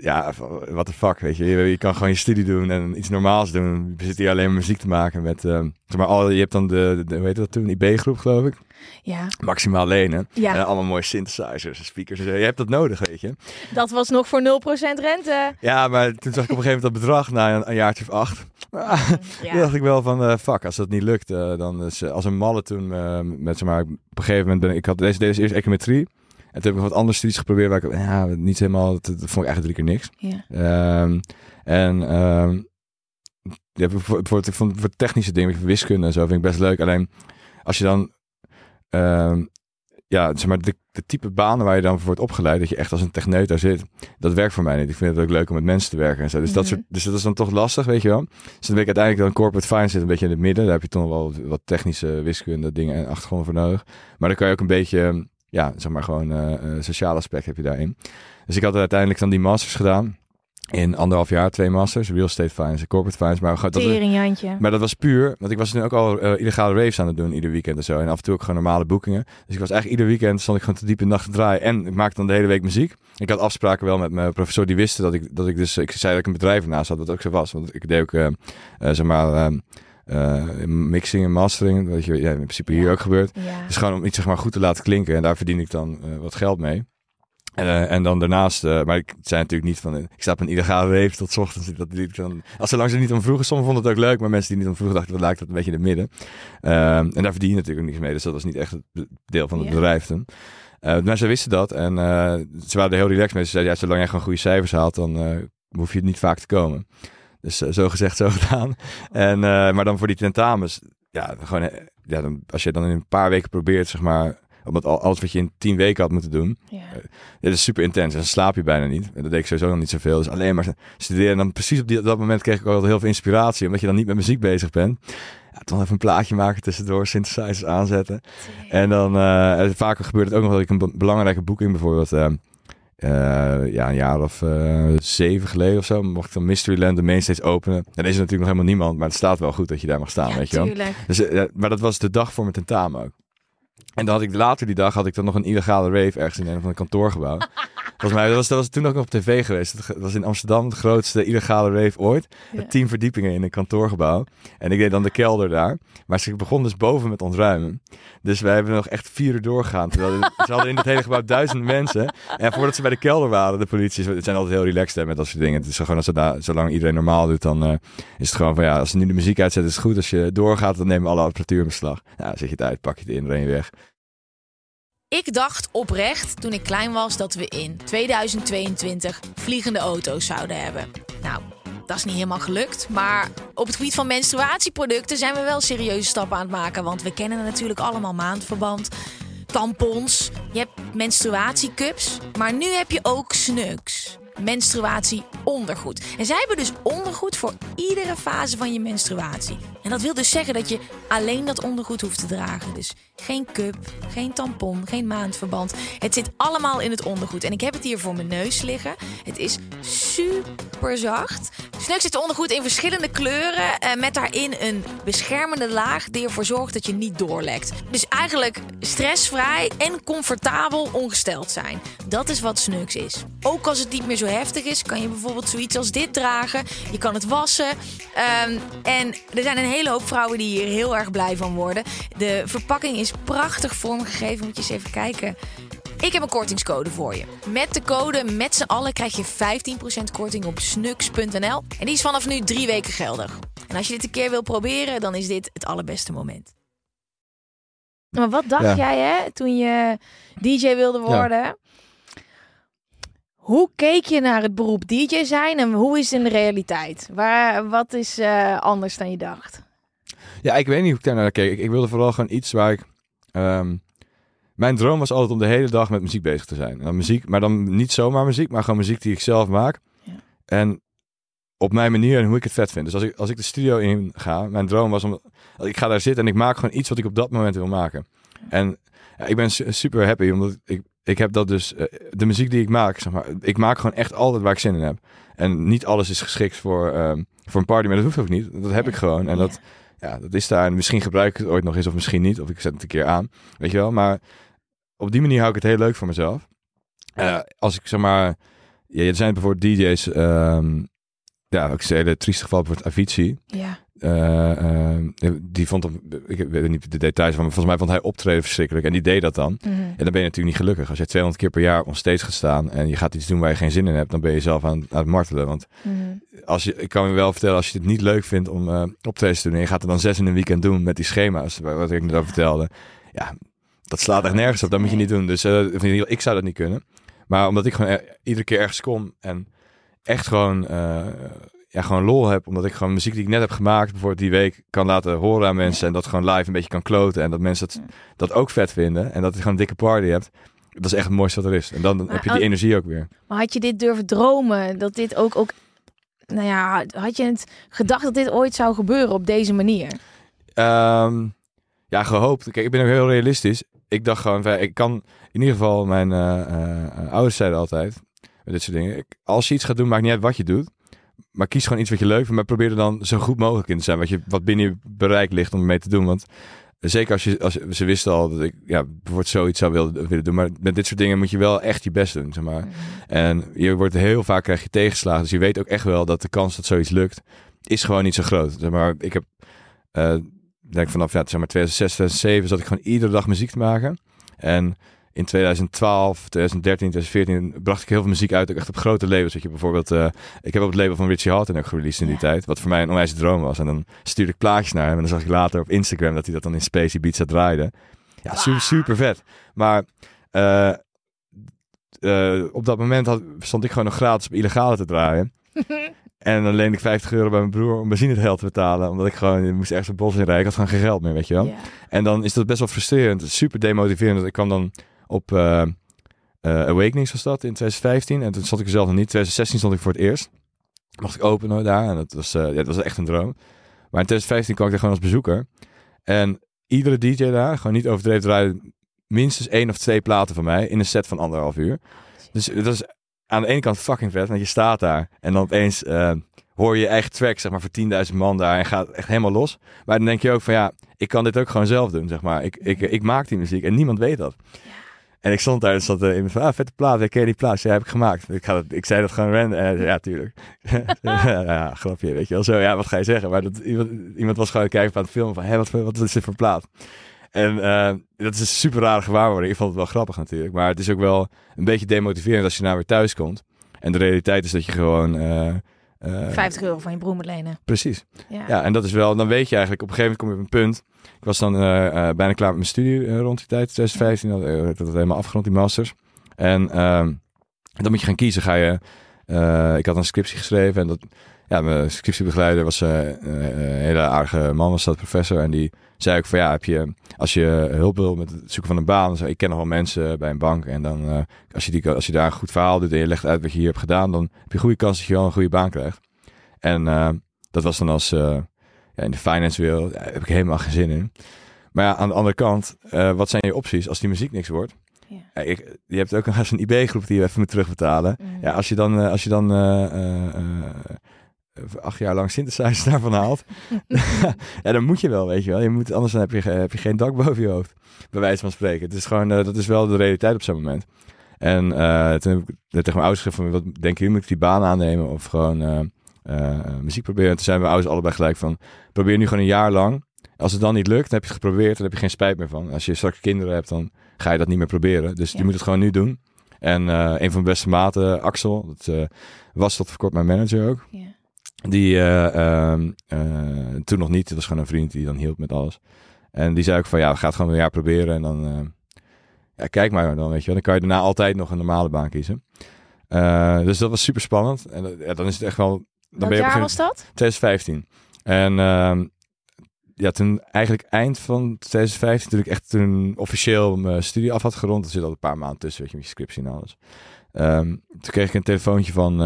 Ja, wat de fuck, weet je. je. je kan gewoon je studie doen en iets normaals doen. Je zit hier alleen maar muziek te maken met... eh, zeg maar, al, je hebt dan de, de, hoe heet dat toen? IB-groep, geloof ik. ja, Maximaal lenen. Ja. En allemaal mooie synthesizers en speakers. Je hebt dat nodig, weet je. dat was nog voor 0% rente. Ja, maar toen zag ik op een gegeven moment dat bedrag na een, een jaartje of acht. Ja. Toen dacht ik wel van, eh, fuck, als dat niet lukt, eh, dan is eh, als een malle toen met zeg maar, op een gegeven moment ben ik, ik had deze, deze eerst econometrie. En toen heb ik wat andere studies geprobeerd waar ik, ja, niet helemaal, dat, dat vond ik eigenlijk drie keer niks. Ja. Ehm, en ehm ja, voor, voor, voor, voor technische dingen, voor wiskunde en zo, vind ik best leuk. Alleen als je dan, ehm, ja, zeg maar, de, de type banen waar je dan voor wordt opgeleid, dat je echt als een techneut daar zit, dat werkt voor mij niet. Ik vind het ook leuk om met mensen te werken en zo. Dus, dat, Mhm. soort, dus dat is dan toch lastig, weet je wel. Dus dan ben ik uiteindelijk dan corporate finance zit een beetje in het midden. Daar heb je toch wel wat technische wiskunde dingen en achtergrond voor nodig. Maar dan kan je ook een beetje, ja, zeg maar gewoon eh eh, sociaal aspect heb je daarin. Dus ik had uiteindelijk dan die masters gedaan. In anderhalf jaar, twee masters. Real estate finance en corporate finance. Maar, dat, maar dat was puur, want ik was nu ook al eh, illegale raves aan het doen ieder weekend en zo. En af en toe ook gewoon normale boekingen. Dus ik was eigenlijk ieder weekend stond ik gewoon te diep in de nacht te draaien. En ik maakte dan de hele week muziek. Ik had afspraken wel met mijn professor, die wisten dat ik, dat ik dus, ik zei dat ik een bedrijf ernaast had, wat ook zo was. Want ik deed ook, zeg maar, eh, mixing en mastering. Wat je, ja, in principe hier Ja. ook gebeurt. Ja. Dus gewoon om iets zeg maar goed te laten klinken. En daar verdien ik dan eh, wat geld mee. En, eh, en dan daarnaast, maar ik zei natuurlijk niet van, ik sta op een illegale rave tot 's ochtends. Dat liet ik dan, als zolang ze er niet om vroegen, sommigen vonden het ook leuk, maar mensen die niet om vroegen dachten, dat lijkt dat een beetje in het midden. En daar verdien je natuurlijk ook niks mee, dus dat was niet echt het deel van het Ja. bedrijf toen. Maar ze wisten dat en ze waren er heel relaxed mee. Ze zeiden, ja, zolang jij gewoon goede cijfers haalt, dan hoef je niet vaak te komen. Dus eh, zo gezegd, zo gedaan. En, eh, maar dan voor die tentamens, ja, gewoon, eh, ja dan, als je dan in een paar weken probeert, zeg maar, omdat al, alles wat je in tien weken had moeten doen, Ja. dit is super intens. En dan slaap je bijna niet. En dat deed ik sowieso nog niet zoveel. Dus alleen maar studeren. En dan precies op die, dat moment kreeg ik ook heel veel inspiratie. Omdat je dan niet met muziek bezig bent. Ja, toch even een plaatje maken tussendoor. Synthesizers aanzetten. En dan vaker gebeurt het ook nog dat ik een be- belangrijke boeking bijvoorbeeld... eh, ja, een jaar of eh, zeven geleden of zo, mocht ik dan Mysteryland de mainstage openen. Dan is er natuurlijk nog helemaal niemand, maar het staat wel goed dat je daar mag staan, Ja, weet je wel. Dus, eh, maar dat was de dag voor mijn tentamen ook. En dan had ik later die dag had ik dan nog een illegale rave ergens in een van een kantoorgebouw. Volgens mij dat was dat was toen ook nog op tv geweest. Dat was in Amsterdam de grootste illegale rave ooit. Ja. Tien verdiepingen in een kantoorgebouw. En ik deed dan de kelder daar. Maar ze begon dus boven met ontruimen. Dus wij hebben nog echt vier uur doorgegaan. Terwijl ze hadden in het hele gebouw duizenden mensen. En voordat ze bij de kelder waren, de politie, het zijn altijd heel relaxed hè, met dat soort dingen. Het is gewoon als zoda- zolang iedereen normaal doet, dan eh, is het gewoon van ja, als ze nu de muziek uitzetten, is het goed. Als je doorgaat, dan nemen we alle apparatuur in beslag. Nou, dan zet je het uit, pak je het in, ren je weg. Ik dacht oprecht toen ik klein was dat we in 2022 vliegende auto's zouden hebben. Nou, Dat is niet helemaal gelukt. Maar op het gebied van menstruatieproducten zijn we wel serieuze stappen aan het maken. Want we kennen natuurlijk allemaal maandverband, tampons, je hebt menstruatiecups. Maar nu heb je ook sneuks menstruatieondergoed. En zij hebben dus ondergoed voor iedere fase van je menstruatie. En dat wil dus zeggen dat je alleen dat ondergoed hoeft te dragen. Dus geen cup, geen tampon, geen maandverband. Het zit allemaal in het ondergoed. En ik heb het hier voor mijn neus liggen. Het is super zacht. Snuk zit ondergoed in verschillende kleuren. Eh, met daarin een beschermende laag die ervoor zorgt dat je niet doorlekt. Dus eigenlijk stressvrij en comfortabel ongesteld zijn. Dat is wat Snux is. Ook als het niet meer zo heftig is, kan je bijvoorbeeld zoiets als dit dragen. Je kan het wassen. Ehm, en er zijn een hele hoop vrouwen die hier heel erg blij van worden. De verpakking is prachtig vormgegeven. Moet je eens even kijken. Ik heb een kortingscode voor je. Met de code met z'n allen krijg je 15% korting op snux.nl. En die is vanaf nu drie weken geldig. En als je dit een keer wil proberen, dan is dit het allerbeste moment. Maar wat dacht Ja. jij hè, toen je DJ wilde worden? Hoe keek je naar het beroep DJ zijn en hoe is het in de realiteit? Waar, wat is eh, anders dan je dacht? Ja, ik weet niet hoe ik daar naar keek. Ik, ik wilde vooral gewoon iets waar ik... ehm, mijn droom was altijd om de hele dag met muziek bezig te zijn. En dan muziek, maar dan niet zomaar muziek, maar gewoon muziek die ik zelf maak. Ja. En op mijn manier en hoe ik het vet vind. Dus als ik, als ik de studio in ga, mijn droom was om... Ik ga daar zitten en ik maak gewoon iets wat ik op dat moment wil maken. En ja, ik ben su- super happy, omdat ik, ik heb dat dus... eh, de muziek die ik maak, zeg maar... Ik maak gewoon echt altijd waar ik zin in heb. En niet alles is geschikt voor, ehm, voor een party, maar dat hoeft ook niet. Dat heb ik gewoon. En dat, ja, dat is daar. En misschien gebruik ik het ooit nog eens of misschien niet. Of ik zet het een keer aan. Weet je wel. Maar op die manier hou ik het heel leuk voor mezelf. Eh, als ik zeg maar... Ja, er zijn bijvoorbeeld DJ's... ehm, ja, ook een hele trieste geval bijvoorbeeld Avicii. Ja. Eh, eh, die vond hem, ik weet niet de details van, maar volgens mij vond hij optreden verschrikkelijk. En die deed dat dan. Mhm. En dan ben je natuurlijk niet gelukkig. Als je 200 keer per jaar on stage gaat staan en je gaat iets doen waar je geen zin in hebt, dan ben je zelf aan, aan het martelen. Want Mhm. als je, ik kan je wel vertellen, als je het niet leuk vindt om optredens te doen en je gaat er dan zes in een weekend doen met die schema's, wat ik net over vertelde. Ja, dat slaat echt nergens op. Dat moet je niet doen. Dus eh, ik zou dat niet kunnen. Maar omdat ik gewoon er- iedere keer ergens kom en echt gewoon, ja, gewoon lol heb. Omdat ik gewoon muziek die ik net heb gemaakt, bijvoorbeeld die week, kan laten horen aan mensen. En dat gewoon live een beetje kan kloten. En dat mensen dat, dat ook vet vinden. En dat je gewoon een dikke party hebt. Dat is echt het mooiste wat er is. En dan heb je die energie ook weer. Maar had je dit durven dromen? Dat dit ook, ook... Nou ja, had je het gedacht dat dit ooit zou gebeuren op deze manier? Ehm, ja, gehoopt. Kijk, ik ben ook heel realistisch. Ik dacht gewoon, ik kan in ieder geval, mijn eh, eh, eh, ouders zeiden altijd, met dit soort dingen. Als je iets gaat doen, maakt niet uit wat je doet. Maar kies gewoon iets wat je leuk vindt. Maar probeer er dan zo goed mogelijk in te zijn. Wat, je, wat binnen je bereik ligt om mee te doen. Want zeker als je, als ze wisten al dat ik ja, bijvoorbeeld zoiets zou willen, willen doen. Maar met dit soort dingen moet je wel echt je best doen, zeg maar. En je wordt heel vaak krijg je tegenslagen. Dus je weet ook echt wel dat de kans dat zoiets lukt, is gewoon niet zo groot. Zeg maar, ik heb, eh, denk vanaf ja, zeg maar 2006, 2007 zat ik gewoon iedere dag muziek te maken. En in 2012, 2013, 2014 bracht ik heel veel muziek uit, ook echt op grote labels. Weet je, bijvoorbeeld, eh, ik heb op het label van Richie Houghton ook gereleased in die Ja. tijd. Wat voor mij een onwijs droom was. En dan stuurde ik plaatjes naar hem. En dan zag ik later op Instagram dat hij dat dan in Space Ibiza draaide. Ja, super, super vet. Maar eh, eh, op dat moment had, stond ik gewoon nog gratis op illegale te draaien. En dan leende ik 50 euro bij mijn broer om benzinegeld te betalen. Omdat ik gewoon, ik moest ergens het bos in rijden. Ik had gewoon geen geld meer, weet je wel. En dan is dat best wel frustrerend. Super demotiverend. Ik kwam dan op eh, Awakenings was dat in 2015. En toen stond ik er zelf nog niet. 2016 stond ik voor het eerst. Mocht ik openen daar. En dat was, eh, ja, dat was echt een droom. Maar in 2015 kwam ik er gewoon als bezoeker. En iedere DJ daar, gewoon niet overdreven draaide minstens één of twee platen van mij in een set van anderhalf uur. Dus dat is aan de ene kant fucking vet, want je staat daar en dan opeens hoor je je eigen track, zeg maar, voor 10.000 man daar en gaat echt helemaal los. Maar dan denk je ook van ja, ik kan dit ook gewoon zelf doen, zeg maar. Ik, ik, ik maak die muziek en niemand weet dat. En ik stond daar en zat er iemand van, ah, vette plaat, ik ken die plaat? Ja, heb ik gemaakt. Ik, ga dat, ik zei dat gewoon random. En zei, ja, tuurlijk. ja, grapje, weet je wel. Zo, ja, wat ga je zeggen? Maar dat, iemand, iemand was gewoon kijken aan het filmen van, hé, wat, wat is dit voor plaat? En eh, dat is een super rare gewaarwording. Ik vond het wel grappig natuurlijk. Maar het is ook wel een beetje demotiverend als je nou weer thuis komt. En de realiteit is dat je gewoon... eh, eh, 50 euro van je broer moet lenen. Precies. Ja. Ja, en dat is wel... Dan weet je eigenlijk... Op een gegeven moment kom je op een punt... Ik was dan eh, eh, bijna klaar met mijn studie eh, rond die tijd. 2015. had eh, ik had het helemaal afgerond, die masters. En ehm, dan moet je gaan kiezen. Ga je... eh, ik had een scriptie geschreven en dat... ja, mijn scriptiebegeleider was eh, een hele aardige man, was dat professor. En die zei ook van ja, heb je, als je hulp wil met het zoeken van een baan. Dus ik ken nog wel mensen bij een bank. En dan, eh, als, je die, als je daar een goed verhaal doet en je legt uit wat je hier hebt gedaan, dan heb je een goede kans dat je wel een goede baan krijgt. En eh, dat was dan als, ja, in de finance wereld, heb ik helemaal geen zin in. Maar ja, aan de andere kant, wat zijn je opties als die muziek niks wordt? Ja. Ik, je hebt ook nog eens een IB-groep die je even moet terugbetalen. Mm. Ja, als je dan, als je dan acht jaar lang synthesizers daarvan haalt. ja, dan moet je wel, weet je wel. Je moet, anders dan heb je, heb je geen dak boven je hoofd. Bij wijze van spreken. Het is gewoon, uh, dat is wel de realiteit op zo'n moment. En uh, toen heb ik tegen mijn ouders gezegd van, wat denk je, moet ik die baan aannemen of gewoon muziek proberen? En toen zijn we ouders allebei gelijk van, probeer nu gewoon een jaar lang. Als het dan niet lukt, dan heb je het geprobeerd, dan heb je geen spijt meer van. Als je straks kinderen hebt, dan ga je dat niet meer proberen. Dus je moet het gewoon nu doen. En een van mijn beste maten, Axel, dat was tot voor kort mijn manager ook. Ja. Die uh, toen nog niet. Het was gewoon een vriend die dan hielp met alles. En die zei ook van ja, we gaan het gewoon een jaar proberen. En dan uh, ja, kijk maar dan, weet je wel. Dan kan je daarna altijd nog een normale baan kiezen. dus dat was super spannend. En ja, dan is het echt wel... Dan Welk ben je jaar was dat? 2015. En ehm, ja, toen eigenlijk eind van 2015, toen ik echt toen officieel mijn studie af had gerond. Er zit al een paar maanden tussen, weet je, met je scriptie en alles. Um, toen kreeg ik een telefoontje van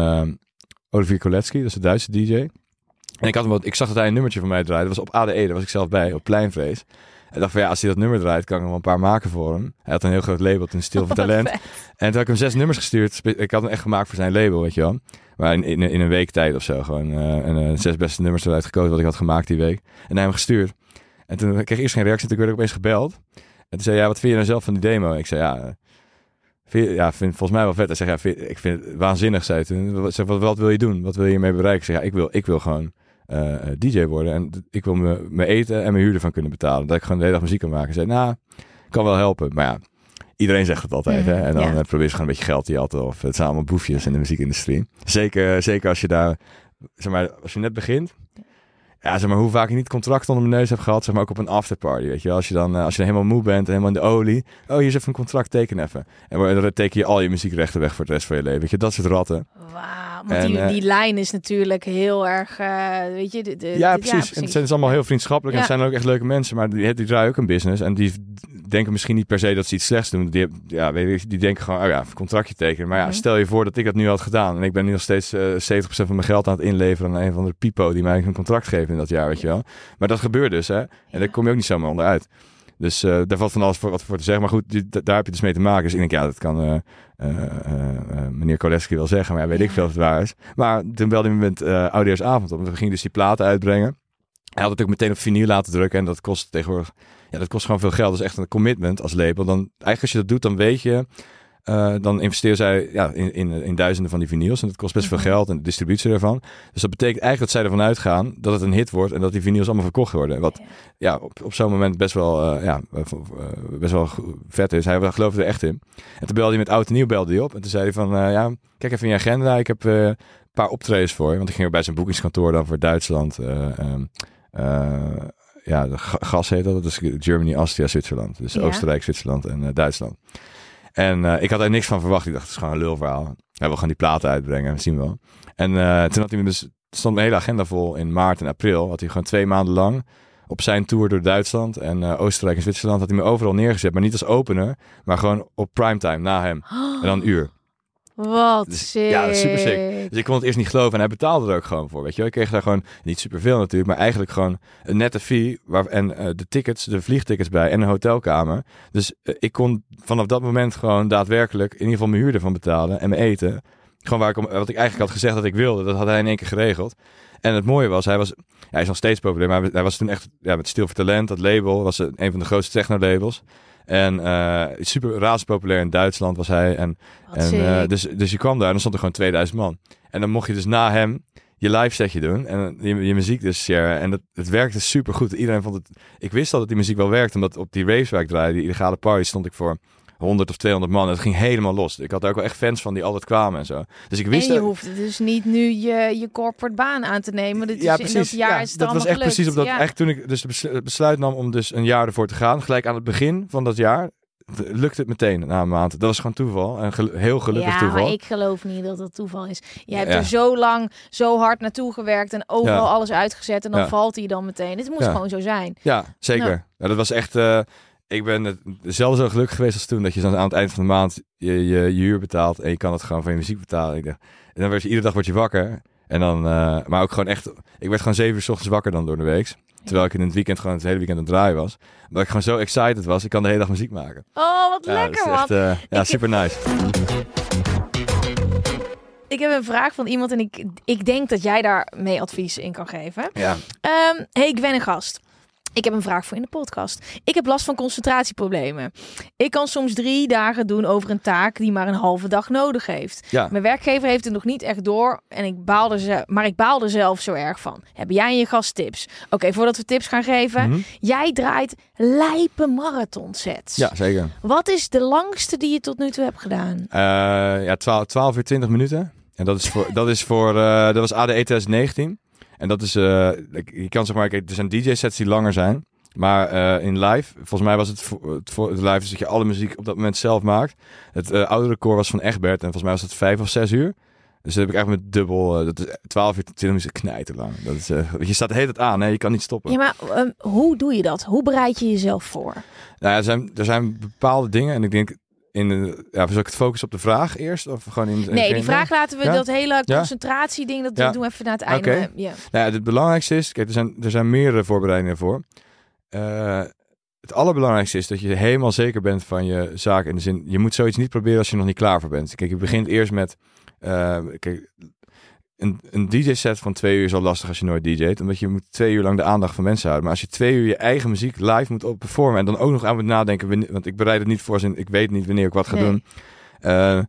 Olivier Koletsky, dat is een Duitse DJ. En ik, had hem wat, ik zag dat hij een nummertje van mij draaide. Dat was op ADE, daar was ik zelf bij, op Pleinvrees. En dacht van ja, als hij dat nummer draait, kan ik nog wel een paar maken voor hem. Hij had een heel groot label, een Stil voor Talent. En toen had ik hem zes nummers gestuurd. Ik had hem echt gemaakt voor zijn label, weet je wel. Maar in, in, in een week tijd of zo. Gewoon uh, en, uh, zes beste nummers eruit gekozen wat ik had gemaakt die week. En hij hem gestuurd. En toen kreeg ik eerst geen reactie. Toen werd ik opeens gebeld. En toen zei ja, wat vind je nou zelf van die demo? Ik zei ja, ja, vind volgens mij wel vet. Hij zegt, ja, ik vind het waanzinnig, zei toen. Zeg, wat, wat wil je doen? Wat wil je hiermee bereiken? Ik zeg, ja, ik wil, ik wil gewoon uh, eh, DJ worden. En ik wil me, eten en mijn huur ervan kunnen betalen. Dat ik gewoon de hele dag muziek kan maken. Zei, nou, kan wel helpen. Maar ja, iedereen zegt het altijd. hè? En dan. Eh, probeer je gewoon een beetje geld te jatten. Of het zijn allemaal boefjes in de muziekindustrie. Zeker, zeker als je daar, zeg maar, als je net begint ja, zeg maar, hoe vaak je niet contract onder mijn neus hebt gehad, zeg maar, ook op een afterparty, weet je Als je dan, eh, als je dan helemaal moe bent en helemaal in de olie, oh, hier is even een contract, teken even. En dan teken je al je muziekrechten weg voor het rest van je leven, weet je, dat soort ratten. Wauw, want die, uh, die lijn is natuurlijk heel erg, uh, weet je, de, de, ja, precies. Ja, precies. En het zijn dus allemaal heel vriendschappelijk en het zijn ook echt leuke mensen, maar die, die draaien ook een business en die denken misschien niet per se dat ze iets slechts doen. Die, ja, weet je, die denken gewoon, oh ja, een contractje tekenen. Maar ja, mhm. stel je voor dat ik dat nu had gedaan en ik ben nu nog steeds uh, 70% van mijn geld aan het inleveren aan een van de pipo die mij een contract geeft in dat jaar, weet je wel. Maar dat gebeurt dus, hè. En daar kom je ook niet zomaar onderuit. Dus uh, daar valt van alles voor, wat voor te zeggen. Maar goed, die, daar heb je dus mee te maken. Dus ik denk, ja, dat kan uh, uh, meneer Koleski wel zeggen. Maar ja, weet ik veel of het waar is. Maar toen belde hij me met Oudejaarsavond op. We gingen dus die platen uitbrengen. Hij had het ook meteen op vinyl laten drukken. En dat kost tegenwoordig... Ja, dat kost gewoon veel geld. Dat is echt een commitment als label. Dan, eigenlijk als je dat doet, dan weet je... Uh, dan investeren zij ja, in, in, in, duizenden van die vinyls. En dat kost best veel mhm. geld en de distributie daarvan. Dus dat betekent eigenlijk dat zij ervan uitgaan dat het een hit wordt en dat die vinyls allemaal verkocht worden. Wat ja, op, op zo'n moment best wel, uh, ja, uh, best wel vet is. Hij geloofde er echt in. En toen belde hij met oud en nieuw belde hij op. En toen zei hij van, ja, kijk even in je agenda. Ik heb een paar optredens voor Want ik ging bij zijn boekingskantoor dan voor Duitsland. Ja, de gas heet dat. Dat is Germany, Austria, Zwitserland. Dus Oostenrijk, Zwitserland en Duitsland. En uh, ik had er niks van verwacht. Ik dacht, het is gewoon een lulverhaal. Ja, we gaan die platen uitbrengen, we zien wel. En uh, toen had hij dus, stond mijn hele agenda vol in maart en april. Had hij gewoon twee maanden lang op zijn tour door Duitsland en uh, Oostenrijk en Zwitserland had hij me overal neergezet. Maar niet als opener, maar gewoon op primetime na hem. En dan een uur. Wat dus, Ja, dat is super sick. Dus ik kon het eerst niet geloven en hij betaalde er ook gewoon voor, weet je wel. Ik kreeg daar gewoon niet superveel natuurlijk, maar eigenlijk gewoon een nette fee waar, en uh, de tickets, de vliegtickets bij en een hotelkamer. Dus uh, ik kon vanaf dat moment gewoon daadwerkelijk in ieder geval mijn huur ervan betalen en mijn eten. Gewoon waar ik, wat ik eigenlijk had gezegd dat ik wilde, dat had hij in één keer geregeld. En het mooie was, hij was, hij is nog steeds populair, maar hij was toen echt ja, met Stil voor Talent, dat label, was een van de grootste techno-labels. En uh, super razend populair in Duitsland was hij. En, en uh, dus, dus je kwam daar en dan stond er gewoon 2000 man. En dan mocht je dus na hem je live setje doen en je, je muziek dus share. En dat, het werkte super goed. Iedereen vond het... Ik wist al dat die muziek wel werkte, omdat op die raves waar ik draaide, die illegale party, stond ik voor 100 of 200 man. Het ging helemaal los. Ik had ook wel echt fans van die altijd kwamen en zo. Dus ik wist en je hoeft dus niet nu je, je corporate baan aan te nemen. Dit ja, precies. In dat jaar is dat was echt precies op dat. Ja. Echt toen ik dus het besluit nam om dus een jaar ervoor te gaan, gelijk aan het begin van dat jaar het lukte het meteen na een maand. Dat was gewoon toeval. En gel- heel gelukkig ja, toeval. maar ik geloof niet dat dat toeval is. Je hebt Ja. er zo lang, zo hard naartoe gewerkt en overal Ja. alles uitgezet en dan Ja. valt hij dan meteen. Het moest Ja. gewoon zo zijn. Ja, zeker. Ja. Ja. dat was echt... eh, ik ben het zelf zo gelukkig geweest als toen. Dat je dan aan het eind van de maand je, je, je huur betaalt. En je kan het gewoon van je muziek betalen. Ik dacht, en dan werd je iedere dag word je wakker. En dan, eh, maar ook gewoon echt... Ik werd gewoon zeven uur s ochtends wakker dan door de week. Terwijl ik in het weekend gewoon het hele weekend aan het draaien was. Omdat ik gewoon zo excited was. Ik kan de hele dag muziek maken. Oh, wat Ja, lekker man. echt, ja, Ik- super nice. Ik heb een vraag van iemand en ik, ik denk dat jij daar mee advies in kan geven. Ja. Ehm, hey, ik ben een gast. Ik heb een vraag voor in de podcast. Ik heb last van concentratieproblemen. Ik kan soms drie dagen doen over een taak die maar een halve dag nodig heeft. Ja. Mijn werkgever heeft het nog niet echt door en ik baalde ze, maar ik baalde zelf zo erg van. Heb jij en je gast tips? Oké, voordat we tips gaan geven. Mhm. Jij draait lijpe marathonsets. Ja, zeker. Wat is de langste die je tot nu toe hebt gedaan? Eh, ja, 12, 12 uur 20 minuten. En dat is voor, dat is voor uh, dat was ADE 2019. En dat is, uh, je kan zeg maar, kijk, er zijn DJ-sets die langer zijn. Maar uh, in live, volgens mij was het voor, het, voor, het live is dat je alle muziek op dat moment zelf maakt. Het uh, oude record was van Egbert en volgens mij was het vijf of zes uur. Dus dat heb ik eigenlijk met dubbel, uh, dat is 12 uur 20 minuten knijten lang. Dat is, je staat de hele tijd aan, hè? je kan niet stoppen. Ja, maar um, hoe doe je dat? Hoe bereid je jezelf voor? Nou, ja, er, zijn, er zijn bepaalde dingen en ik denk in de, ja, zal ik het focussen op de vraag eerst? Of gewoon in, in nee, die vraag laten we, ja? dat hele concentratie-ding, dat ja. doen we even naar het einde. Okay. Ja. Nou het belangrijkste is, kijk, er zijn, er zijn meerdere voorbereidingen voor. Uh, het allerbelangrijkste is dat je helemaal zeker bent van je zaak. In de zin, je moet zoiets niet proberen als je nog niet klaar voor bent. Kijk, je begint eerst met, uh, kijk, een, een DJ-set van twee uur is al lastig als je nooit DJ't. Omdat je moet twee uur lang de aandacht van mensen houden. Maar als je twee uur je eigen muziek live moet performen. En dan ook nog aan moet nadenken. Want ik bereid het niet voor. Zin, ik weet niet wanneer ik wat ga nee. doen. Uh,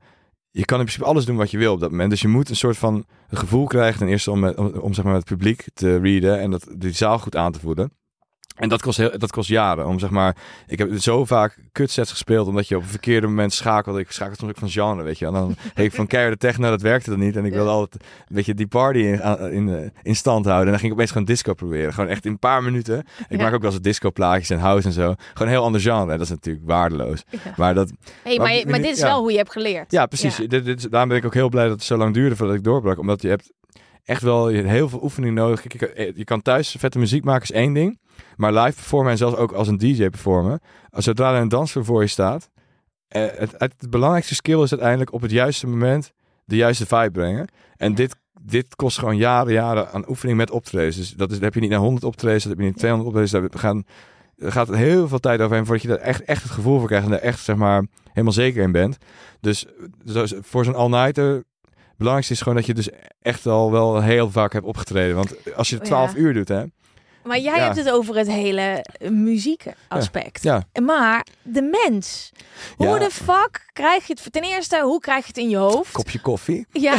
je kan in principe alles doen wat je wil op dat moment. Dus je moet een soort van gevoel krijgen. Ten eerste om, met, om, om zeg maar, het publiek te readen. En dat, die zaal goed aan te voeden. En dat kost, heel, dat kost jaren. Om zeg maar, ik heb zo vaak kutsets gespeeld. Omdat je op een verkeerde moment schakelde. Ik schakelde soms ook van genre, weet je. En dan heb ik van keiharde techno, dat werkte dan niet. En ik wilde altijd een beetje die party in, in, in stand houden. En dan ging ik opeens gewoon disco proberen. Gewoon echt in een paar minuten. Ik ja. maak ook wel eens disco plaatjes en house en zo. Gewoon een heel ander genre. En dat is natuurlijk waardeloos. Ja. Maar, dat, hey, maar, maar, maar dit is ja. wel hoe je hebt geleerd. Ja, precies. Dit, dit, daarom ben ik ook heel blij dat het zo lang duurde voordat ik doorbrak. Omdat je hebt echt wel heel veel oefening nodig. Je, je kan thuis vette muziek maken is één ding. Maar live performen en zelfs ook als een DJ performen. Zodra er een danser voor je staat. Eh, het, het, het, belangrijkste skill is uiteindelijk op het juiste moment de juiste vibe brengen. En dit, dit kost gewoon jaren, jaren aan oefening met optredens. Dus dat, is, dat heb je niet naar 100 optredens, dat heb je niet 200 optredens. Daar gaan, er gaat heel veel tijd overheen voordat je daar echt, echt het gevoel voor krijgt. En er echt zeg maar helemaal zeker in bent. Dus, dus voor zo'n all-nighter belangrijkste is gewoon dat je dus echt al wel heel vaak hebt opgetreden. Want als je 12 ja. uur doet, hè. Maar jij hebt het over het hele muziekaspect. Ja. Maar de mens. Hoe de fuck krijg je het... Ten eerste, hoe krijg je het in je hoofd? Kopje koffie. Ja,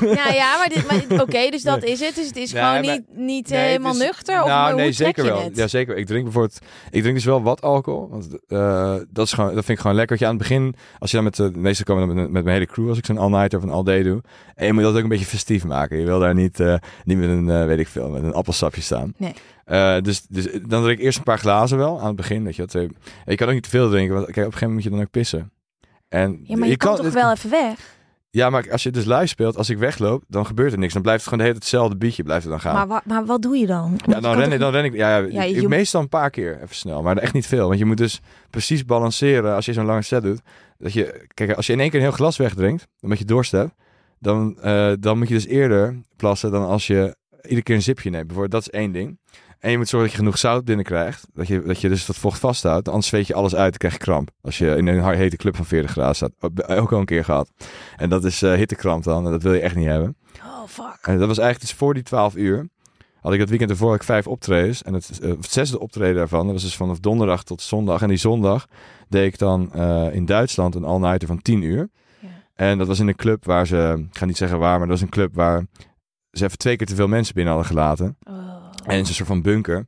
nou ja, maar, dit- maar oké, dus dat is het. Dus het is Nee, gewoon maar- niet, niet Nee, helemaal is- nuchter? Of nou, hoe nee, zeker je wel. het? Ja, zeker. Ik drink bijvoorbeeld, ik drink dus wel wat alcohol. Want eh, dat, is gewoon, dat vind ik gewoon lekker. Dat je aan het begin, als je dan met de meeste komen dan met, met mijn hele crew, als ik zo'n all-nighter of een all-day doe. En je moet dat ook een beetje festief maken. Je wil daar niet, eh, niet met een, eh, weet ik veel, met een appelsapje staan. Nee. Eh, dus, dus dan drink ik eerst een paar glazen wel aan het begin. Dat je, dat, je kan ook niet te veel drinken, want kijk, op een gegeven moment moet je dan ook pissen. En Ja, maar je, kan, toch het- wel even weg? Ja, maar als je dus live speelt, als ik wegloop, dan gebeurt er niks. Dan blijft het gewoon de hele hetzelfde beatje blijft er dan gaan. Maar, wa- maar wat doe je dan? Ja, dan ren, ik, dan ren ik. Ja, ja, Ja, ik, je- meestal een paar keer even snel, maar echt niet veel. Want je moet dus precies balanceren als je zo'n lange set doet. Dat je, kijk, als je in één keer een heel glas wegdrinkt, omdat je dorst hebt, dan, eh, dan moet je dus eerder plassen dan als je iedere keer een zipje neemt. Bijvoorbeeld, dat is één ding. En je moet zorgen dat je genoeg zout binnenkrijgt. Dat je, dat je dus dat vocht vasthoudt. Anders zweet je alles uit en krijg je kramp. Als je in een hete club van 40 graden staat. Ook al een keer gehad. En dat is eh, hittekramp dan. En dat wil je echt niet hebben. Oh, fuck. En dat was eigenlijk dus voor die 12 uur. Had ik dat weekend ervoor ik vijf optredens. En het, eh, het zesde optreden daarvan, dat was dus vanaf donderdag tot zondag. En die zondag deed ik dan eh, in Duitsland een all-nighter van 10 uur. En dat was in een club waar ze, ik ga niet zeggen waar, maar dat was een club waar ze even twee keer te veel mensen binnen hadden gelaten. Oh. En het is een soort van bunker.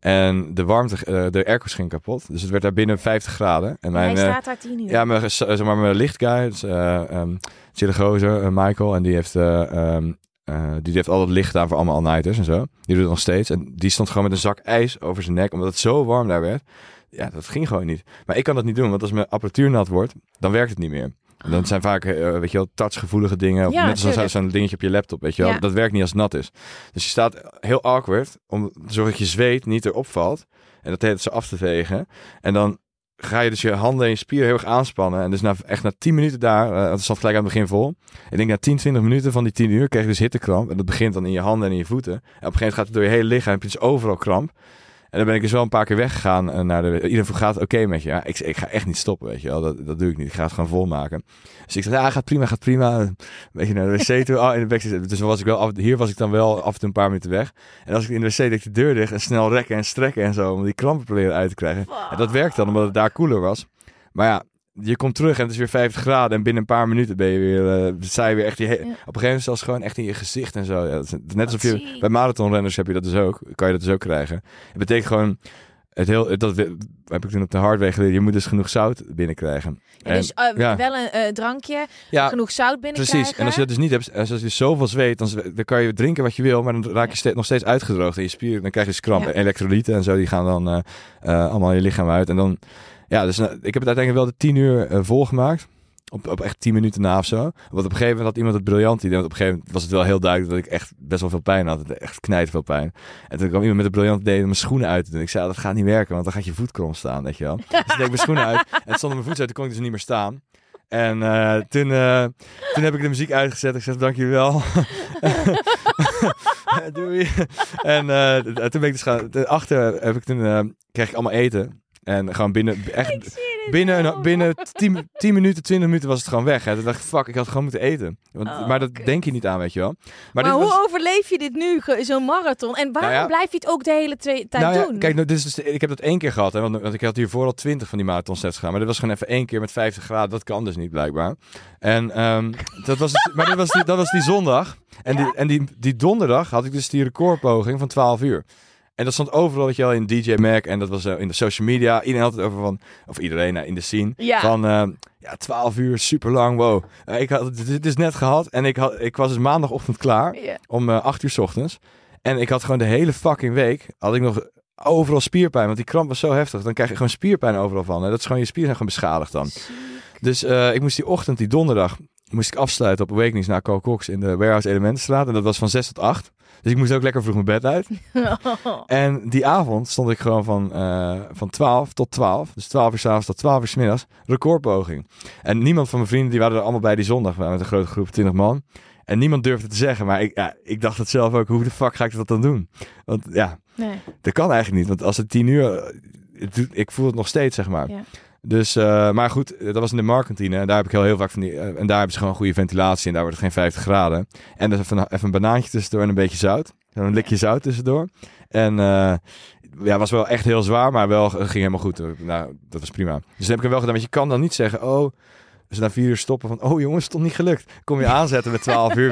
En de warmte, eh, de airco's ging kapot. Dus het werd daar binnen 50 graden. En mijn, hij eh, staat daar tien uur. ja, mijn, zeg maar, mijn lichtguy, dus, um, Chille Gozer, Michael, en die heeft, eh, ehm, eh, die heeft al het licht aan voor allemaal all-nighters en zo. Die doet het nog steeds. En die stond gewoon met een zak ijs over zijn nek, omdat het zo warm daar werd. ja, dat ging gewoon niet. Maar ik kan dat niet doen, want als mijn apparatuur nat wordt, dan werkt het niet meer. Dan zijn vaak, eh, weet je wel, touchgevoelige dingen. Of Ja, net als zo'n dingetje op je laptop, weet je wel. Ja. Dat werkt niet als het nat is. Dus je staat heel awkward om te zorgen dat je zweet niet erop valt. En dat heet zo af te vegen. En dan ga je dus je handen en je spieren heel erg aanspannen. En dus na, echt na 10 minuten daar, eh, het stond gelijk aan het begin vol. Ik denk na 10, 20 minuten van die 10 uur kreeg je dus hittekramp. En dat begint dan in je handen en in je voeten. En op een gegeven moment gaat het door je hele lichaam. Heb je dus overal kramp. En dan ben ik dus wel een paar keer weggegaan eh, naar de... Iedereen gaat oké met je? Ja, ik, ik ga echt niet stoppen, weet je wel. Dat, dat doe ik niet. Ik ga het gewoon volmaken. Dus ik zei, ja, gaat prima, gaat prima. Een beetje naar de wc toe. Oh, in de backstage. Dus was ik wel af, hier was ik dan wel af en toe een paar minuten weg. En als ik in de wc deed de deur dicht en snel rekken en strekken en zo. Om die krampen proberen uit te krijgen. En dat werkte dan, omdat het daar koeler was. Maar ja, je komt terug en het is weer 50 graden. En binnen een paar minuten ben je weer, eh sta je weer echt... He- Op een gegeven moment zelfs gewoon echt in je gezicht en zo. Ja, dat is net alsof je... Bij marathonrenners heb je dat dus ook. Kan je dat dus ook krijgen. Het betekent gewoon... Het heel, dat heb ik toen op de hardway geleerd. Je moet dus genoeg zout binnenkrijgen. En dus eh, ja. wel een eh, drankje, ja, genoeg zout binnenkrijgen. Precies. En als je dat dus niet hebt, als je zoveel zweet, dan, dan kan je drinken wat je wil, maar dan raak je ste- nog steeds uitgedroogd in je spieren. Dan krijg je dus kramp. Ja. Elektrolyten en zo, die gaan dan eh, eh, allemaal je lichaam uit. En dan, ja, dus nou, ik heb het uiteindelijk wel de 10 uur eh, volgemaakt. Op, op echt 10 minuten na of zo. Want op een gegeven moment had iemand het briljant idee. Op een gegeven moment was het wel heel duidelijk dat ik echt best wel veel pijn had. Echt knijt veel pijn. En toen kwam iemand met het briljant idee om mijn schoenen uit te doen. Ik zei, dat gaat niet werken, want dan gaat je voet krom staan, weet je wel. Dus ik mijn schoenen uit. En stond mijn voet uit, toen kon ik dus niet meer staan. En eh, toen, eh, toen heb ik de muziek uitgezet. Ik zeg, dankjewel. En eh, toen ben ik dus gaan... Achter heb ik toen, eh, kreeg ik allemaal eten. En gewoon binnen, echt, binnen, binnen 10, 10 minuten, 20 minuten was het gewoon weg. Hè. Toen dacht ik, fuck, ik had gewoon moeten eten. Want, Oh, maar dat denk je niet aan, weet je wel. Maar, hoe was- overleef je dit nu, zo'n marathon? En waarom Nou ja. blijf je het ook de hele tijd nou ja, doen? kijk, nou, dit is dus, ik heb dat één keer gehad. Hè, want, want ik had hiervoor al twintig van die marathonsets gedaan. Maar dit was gewoon even één keer met 50 graden. Dat kan dus niet, blijkbaar. En ehm, dat was maar dit was die, dat was die zondag. En, die, en die, die donderdag had ik dus die recordpoging van 12 uur. En dat stond overal, weet je wel, in DJ Mac. En dat was eh, in de social media. Iedereen had het over van... Of iedereen nou, in de scene. Ja. Van, ehm, ja, 12 uur, super lang, wow. Eh, ik had dit is net gehad. En ik, had, ik was dus maandagochtend klaar om eh 8 uur 's ochtends. En ik had gewoon de hele fucking week, had ik nog overal spierpijn. Want die kramp was zo heftig. Dan krijg je gewoon spierpijn overal van. Dat is gewoon, je spieren gewoon beschadigd dan. Dus eh, ik moest die ochtend, die donderdag, moest ik afsluiten op Awakenings naar Cox in de Warehouse Elementenstraat. En dat was van 6 tot 8. Dus ik moest ook lekker vroeg mijn bed uit. En die avond stond ik gewoon van, eh, van 12 tot 12. Dus 12 uur s'avonds tot 12 uur 's middags. Recordpoging. En niemand van mijn vrienden, die waren er allemaal bij die zondag. Met een grote groep, 20 man. En niemand durfde te zeggen. Maar ik, ja, ik dacht het zelf ook. Hoe de fuck ga ik dat dan doen? Want ja, Nee. dat kan eigenlijk niet. Want als het 10 uur... eh, het Ik voel het nog steeds, zeg maar. Ja. Dus, eh, maar goed, dat was in de markantine. En daar heb ik heel, heel vaak van die... eh, en daar hebben ze gewoon goede ventilatie. En daar wordt het geen 50 graden. En is even, een- even een banaantje tussendoor en een beetje zout. Een likje zout tussendoor. En eh, ja, was wel echt heel zwaar, maar wel ging helemaal goed. Nou, dat was prima. Dus dat heb ik hem wel gedaan. Want je kan dan niet zeggen, oh, dus na vier uur stoppen van, oh jongens, het is toch niet gelukt. Kom je aanzetten met 12 uur,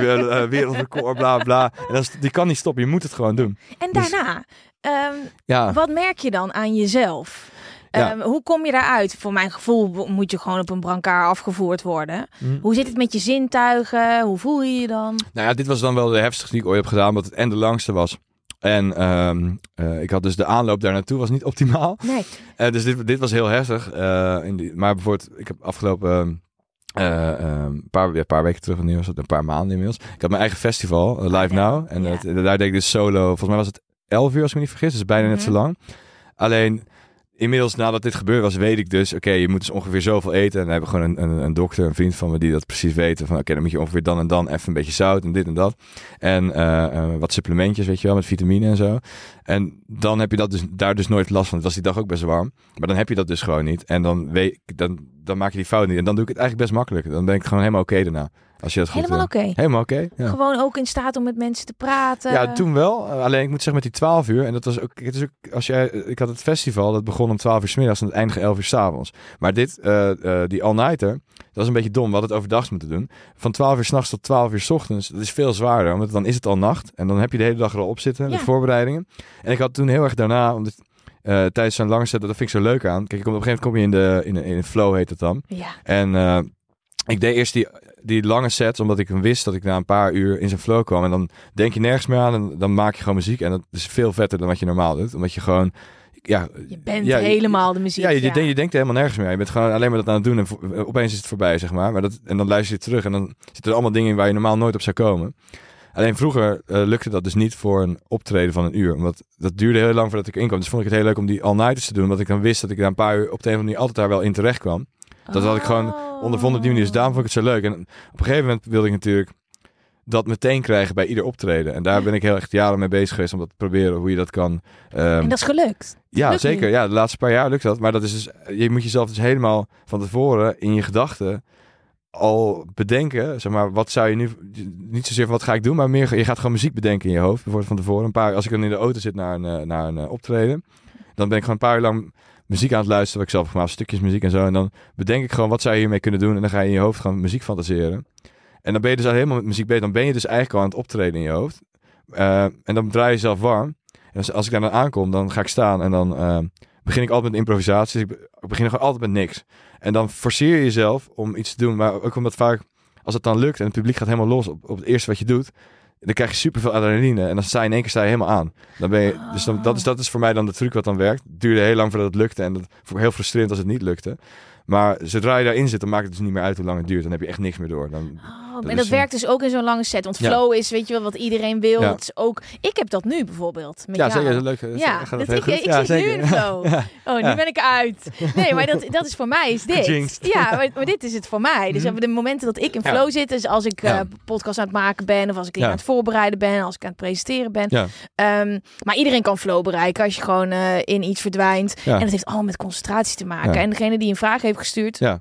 wereldrecord, bla bla. En dat is, die kan niet stoppen, je moet het gewoon doen. En Dus- daarna, ehm, Ja, wat merk je dan aan jezelf? Ja. Ehm, hoe kom je daaruit? Voor mijn gevoel moet je gewoon op een brancard afgevoerd worden. Hm. Hoe zit het met je zintuigen? Hoe voel je je dan? nou ja, dit was dan wel de heftigste die ik ooit heb gedaan, omdat het en de langste was. En ehm, eh, ik had dus de aanloop daar naartoe was niet optimaal. Nee. Eh, dus dit, dit was heel heftig. Eh, in die, maar bijvoorbeeld, ik heb afgelopen een paar, ja, paar weken terug, wanneer was? Een paar maanden inmiddels. Ik had mijn eigen festival, Live Ja. Now. En Ja. het- daar deed ik dus solo. Volgens mij was het 11 uur, als ik me niet vergis. Dus bijna net zo Mhm. lang. Alleen, inmiddels nadat dit gebeurd was, weet ik dus... Oké, je moet dus ongeveer zoveel eten. En dan hebben we gewoon een, een, een dokter, een vriend van me, die dat precies weten. Van oké, dan moet je ongeveer dan en dan even een beetje zout en dit en dat. En eh, eh, wat supplementjes, weet je wel, met vitamine en zo. En dan heb je dat dus, daar dus nooit last van. Het was die dag ook best warm. Maar dan heb je dat dus gewoon niet. En dan, weet, dan, dan maak je die fout niet. En dan doe ik het eigenlijk best makkelijk. Dan ben ik gewoon helemaal oké daarna. Als je dat Helemaal wil. oké. Helemaal oké, ja. Gewoon ook in staat om met mensen te praten. Ja, toen wel. Alleen ik moet zeggen met die 12 uur. En dat was ook. Het is ook als jij, ik had het festival. Dat begon om 12 uur 's middags en het eindigde 11 uur 's avonds. Maar dit, uh, uh, die all-nighter. Dat was een beetje dom. We hadden het overdags moeten doen. Van 12 uur s'nachts tot 12 uur 's ochtends. Dat is veel zwaarder. Want dan is het al nacht. En dan heb je de hele dag er al op zitten. Ja. Met voorbereidingen. En ik had toen heel erg daarna. Omdat, uh, tijdens zo'n lange set. Dat vind ik zo leuk aan. Kijk, op een gegeven moment kom je in de, in, de, in de flow heet het dan. Ja. En ik deed eerst die, die lange sets, omdat ik wist dat ik na een paar uur in zijn flow kwam. En dan denk je nergens meer aan en dan maak je gewoon muziek. En dat is veel vetter dan wat je normaal doet. Omdat je gewoon, ja, Je bent ja, helemaal de muziek. ja, je, ja. Denkt, je denkt helemaal nergens meer aan. Je bent gewoon alleen maar dat aan het doen en opeens is het voorbij, zeg maar. maar dat, en dan luister je terug en dan zitten er allemaal dingen in waar je normaal nooit op zou komen. Alleen vroeger eh, lukte dat dus niet voor een optreden van een uur. Omdat dat duurde heel lang voordat ik inkwam. Dus vond ik het heel leuk om die all-nighters te doen. Omdat ik dan wist dat ik na een paar uur op de een of andere manier altijd daar wel in terecht kwam. Dat had ik gewoon ondervonden op die manier. Dus daarom vond ik het zo leuk. En op een gegeven moment wilde ik natuurlijk dat meteen krijgen bij ieder optreden. En daar ben ik heel echt jaren mee bezig geweest om dat te proberen, hoe je dat kan. ehm, En dat is gelukt. ja, lukt zeker. nu. Ja, de laatste paar jaar lukt dat. Maar dat is dus, je moet jezelf dus helemaal van tevoren in je gedachten al bedenken. Zeg maar, wat zou je nu, niet zozeer van wat ga ik doen, maar meer, je gaat gewoon muziek bedenken in je hoofd. Bijvoorbeeld van tevoren. Een paar, als ik dan in de auto zit naar een, eh, naar een eh, optreden, dan ben ik gewoon een paar uur lang muziek aan het luisteren, wat ik zelf heb gemaakt, stukjes muziek en zo. En dan bedenk ik gewoon, wat zou je hiermee kunnen doen? En dan ga je in je hoofd gewoon muziek fantaseren. En dan ben je dus al helemaal met muziek bezig. Dan ben je dus eigenlijk al aan het optreden in je hoofd. Eh, en dan draai je jezelf warm. En als, als ik daar dan aankom, dan ga ik staan en dan eh, begin ik altijd met improvisatie. Dus ik, ik begin gewoon altijd met niks. En dan forceer je jezelf om iets te doen. Maar ook omdat vaak, als het dan lukt en het publiek gaat helemaal los op, op het eerste wat je doet, dan krijg je superveel adrenaline. En dan sta je in één keer sta je helemaal aan. Dan ben je, dus dan, dat, is, dat is voor mij dan de truc wat dan werkt. Het duurde heel lang voordat het lukte. En dat heel frustrerend als het niet lukte. Maar zodra je daarin zit, dan maakt het dus niet meer uit hoe lang het duurt. Dan heb je echt niks meer door. Dan, Oh, Dat en is dat werkt dus ook in zo'n lange set. Want Ja. flow is, weet je wel, wat iedereen wil. Ja. Het is ook, ik heb dat nu bijvoorbeeld. Met ja, jou. zeker. Dat is leuk. Is- Ja, dat ik, Ja, zit nu in flow. Oh, nu ben ik uit. Nee, maar dat, dat is voor mij is dit. Jinxed. Ja, maar, maar dit is het voor mij. Dus Mhm. de momenten dat ik in flow zit, dus als ik eh, podcast aan het maken ben, of als ik dingen aan het voorbereiden ben, als ik aan het presenteren ben. Ja. Ehm, maar iedereen kan flow bereiken als je gewoon eh, in iets verdwijnt. Ja. En dat heeft allemaal met concentratie te maken. Ja. En degene die een vraag heeft gestuurd, Ja.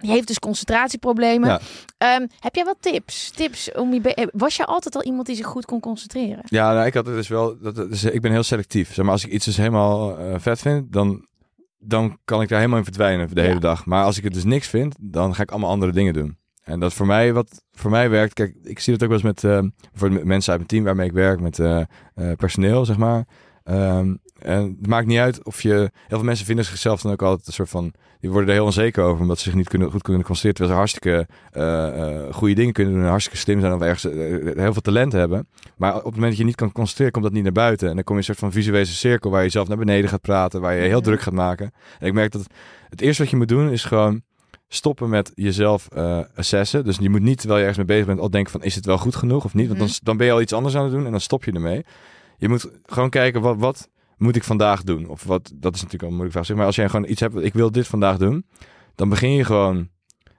Die heeft dus concentratieproblemen. Ja. Ehm, heb jij wat tips? Tips om je eh, was je altijd al iemand die zich goed kon concentreren? Ja, nou, ik had het dus wel. Dat, dus, ik ben heel selectief. Zeg maar, als ik iets dus helemaal eh, vet vind, dan, dan kan ik daar helemaal in verdwijnen de Ja. hele dag. Maar als ik het dus niks vind, dan ga ik allemaal andere dingen doen. En dat voor mij, wat voor mij werkt, kijk, ik zie het ook wel eens met, eh, bijvoorbeeld met mensen uit mijn team waarmee ik werk, met personeel, zeg maar. Ehm, en het maakt niet uit of je, heel veel mensen vinden zichzelf dan ook altijd een soort van, die worden er heel onzeker over, omdat ze zich niet kunnen, goed kunnen concentreren, terwijl ze hartstikke eh, goede dingen kunnen doen, en hartstikke slim zijn of ergens eh, heel veel talent hebben. Maar op het moment dat je niet kan concentreren, komt dat niet naar buiten. En dan kom je in een soort van visuele cirkel waar je zelf naar beneden gaat praten, waar je heel druk gaat maken. En ik merk dat het eerste wat je moet doen is gewoon stoppen met jezelf assessen. Dus je moet niet, terwijl je ergens mee bezig bent, al denken van is het wel goed genoeg of niet. Want dan, Mhm. dan ben je al iets anders aan het doen en dan stop je ermee. Je moet gewoon kijken, wat, wat moet ik vandaag doen? Of wat, dat is natuurlijk een moeilijke vraag. Maar als jij gewoon iets hebt, ik wil dit vandaag doen. Dan begin je gewoon...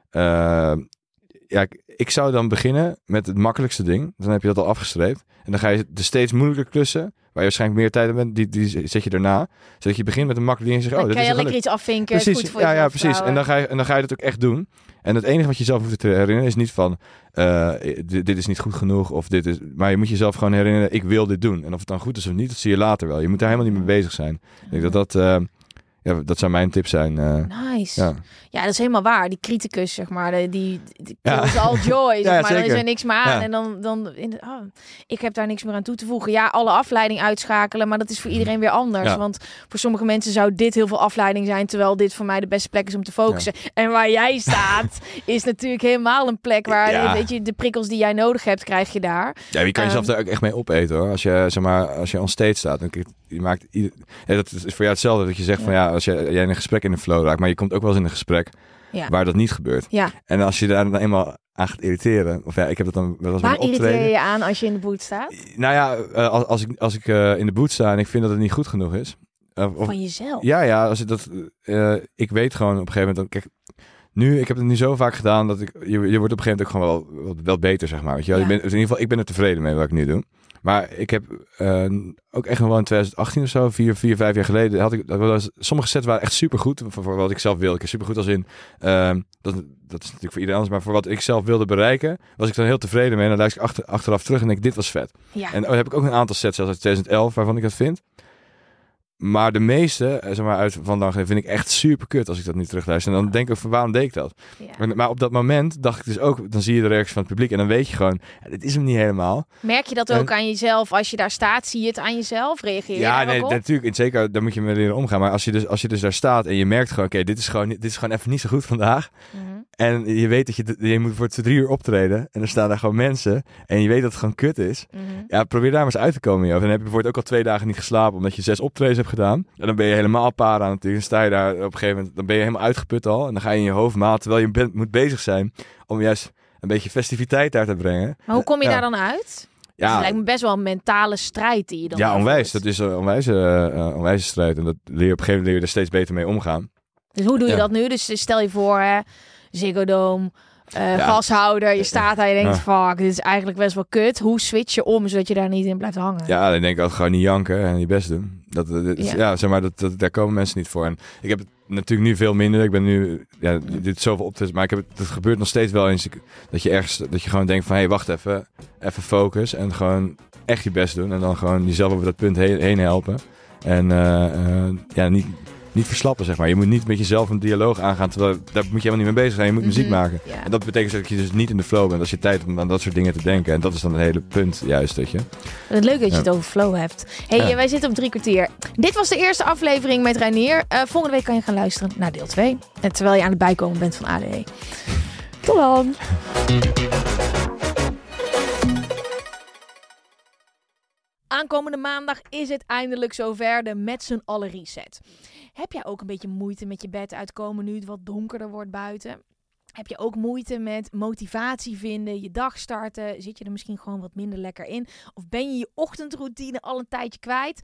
eh, ja, ik, zou dan beginnen met het makkelijkste ding. Dan heb je dat al afgestreept. En dan ga je de steeds moeilijker klussen, je waarschijnlijk meer tijd aan bent, die, die zet je daarna. Zodat je begint met een makkelijk ding en zegt, Dan oh, dit kan is lekker iets afvinken. Precies, goed voor ja, je ja, precies. En dan, ga je, en dan ga je dat ook echt doen. En het enige wat je zelf hoeft te herinneren is niet van, eh, dit, dit is niet goed genoeg of dit is... Maar je moet jezelf gewoon herinneren, ik wil dit doen. En of het dan goed is of niet, dat zie je later wel. Je moet daar helemaal niet mee bezig zijn. Ik denk dat dat, eh, ja, dat zou mijn tips zijn. eh. Nice. Ja. Ja. dat is helemaal waar. Die criticus, zeg maar, die, die Ja. all joy, zeg Ja, maar. Dan is er niks meer aan. Ja. En dan, dan in de- oh, ik heb daar niks meer aan toe te voegen. Ja, alle afleiding uitschakelen, maar dat is voor iedereen weer anders. Want voor sommige mensen zou dit heel veel afleiding zijn, terwijl dit voor mij de beste plek is om te focussen. En waar jij staat, is natuurlijk helemaal een plek waar, Ja. weet je, de prikkels die jij nodig hebt, krijg je daar. Ja, je kan jezelf Ehm. daar ook echt mee opeten hoor. Als je, zeg maar, als je on stage staat, dan je maakt ieder... dat is voor jou hetzelfde dat je zegt van ja, als jij, jij in een gesprek in de flow raakt, maar je komt ook wel eens in een gesprek Ja. waar dat niet gebeurt. Ja. En als je daar dan eenmaal aan gaat irriteren, of ja, ik heb dat dan wel eens Waar irriteer je je aan als je in de boot staat? Nou ja, eh, als, als ik, als ik eh, in de boot sta en ik vind dat het niet goed genoeg is. eh, of, Van jezelf. ja, ja, als ik dat, ik weet gewoon op een gegeven moment, dat, kijk, nu, ik heb het nu zo vaak gedaan dat ik, je, je wordt op een gegeven moment ook gewoon wel, wel, wel beter, zeg maar. Weet je wel? Ja. Je bent, in ieder geval, ik ben er tevreden mee wat ik nu doe. Maar ik heb eh, ook echt nog wel in 2018 of zo, vier, vier vijf jaar geleden, had ik, dat was, sommige sets waren echt supergoed voor, voor wat ik zelf wilde. Ik heb supergoed als in, ehm, dat, dat is natuurlijk voor iedereen anders, maar voor wat ik zelf wilde bereiken, was ik dan heel tevreden mee. En dan luister ik achter, achteraf terug en denk ik, dit was vet. Ja. En dan heb ik ook een aantal sets, zelfs uit 2011, waarvan ik dat vind. Maar de meeste, eh, zeg maar, uit vandaag vind ik echt super kut als ik dat nu terugluister. En dan denk ik van, waarom deed ik dat? Ja. Maar, maar op dat moment dacht ik dus ook, dan zie je de reactie van het publiek en dan weet je gewoon, dit is hem niet helemaal. Merk je dat En- ook aan jezelf? Als je daar staat, zie je het aan jezelf? Reageer je Ja, nee, op? natuurlijk, en zeker, daar moet je mee leren omgaan. Maar als je dus, als je dus daar staat en je merkt gewoon, oké, dit is gewoon, dit is gewoon even niet zo goed vandaag. En je weet dat je, je moet voor drie uur optreden. En er staan daar gewoon mensen. En je weet dat het gewoon kut is. Mhm. Ja, probeer daar maar eens uit te komen. Joh. En dan heb je bijvoorbeeld ook al twee dagen niet geslapen. Omdat je zes optredens hebt gedaan. En dan ben je helemaal para natuurlijk. Dan sta je daar op een gegeven moment. Dan ben je helemaal uitgeput al. En dan ga je in je hoofd malen. Terwijl je bent, moet bezig zijn. Om juist een beetje festiviteit daar te brengen. Maar hoe kom je Ja. daar dan uit? Ja, het lijkt me best wel een mentale strijd die je dan ja onwijs. Dat is een onwijze, eh, onwijze strijd. En dat leer je op een gegeven moment leer je er steeds beter mee omgaan. Dus hoe doe je Ja. dat nu? Dus stel je voor, hè, Ziggo Dome, eh, Ja. gashouder, je staat daar en je denkt, Ja. fuck, dit is eigenlijk best wel kut. Hoe switch je om, zodat je daar niet in blijft hangen? Ja, dan denk ik altijd gewoon niet janken en je best doen. Dat, dat is- Ja. ja. zeg maar, dat, dat, daar komen mensen niet voor. En ik heb het natuurlijk nu veel minder. Ik ben nu, ja, dit zoveel optredens, maar ik heb het, het gebeurt nog steeds wel eens dat je ergens, dat je gewoon denkt van, hé, hey, wacht even, even focus en gewoon echt je best doen en dan gewoon jezelf over dat punt heen, heen helpen. En eh, eh, ja, niet, niet verslappen, zeg maar. Je moet niet met jezelf een dialoog aangaan, terwijl daar moet je helemaal niet mee bezig zijn. Je moet muziek Mhm. maken. Ja. En dat betekent dat je dus niet in de flow bent als je tijd om aan dat soort dingen te denken. En dat is dan het hele punt, juist, dat je. Het leuk dat je Ja. het over flow hebt. hey, Ja. wij zitten op drie kwartier. Dit was de eerste aflevering met Reinier. Eh, volgende week kan je gaan luisteren naar deel 2. En terwijl je aan het bijkomen bent van ADE. Tot dan! Aankomende maandag is het eindelijk zover de met z'n allen reset. Heb jij ook een beetje moeite met je bed uitkomen nu het wat donkerder wordt buiten? Heb je ook moeite met motivatie vinden, je dag starten? Zit je er misschien gewoon wat minder lekker in? Of ben je je ochtendroutine al een tijdje kwijt?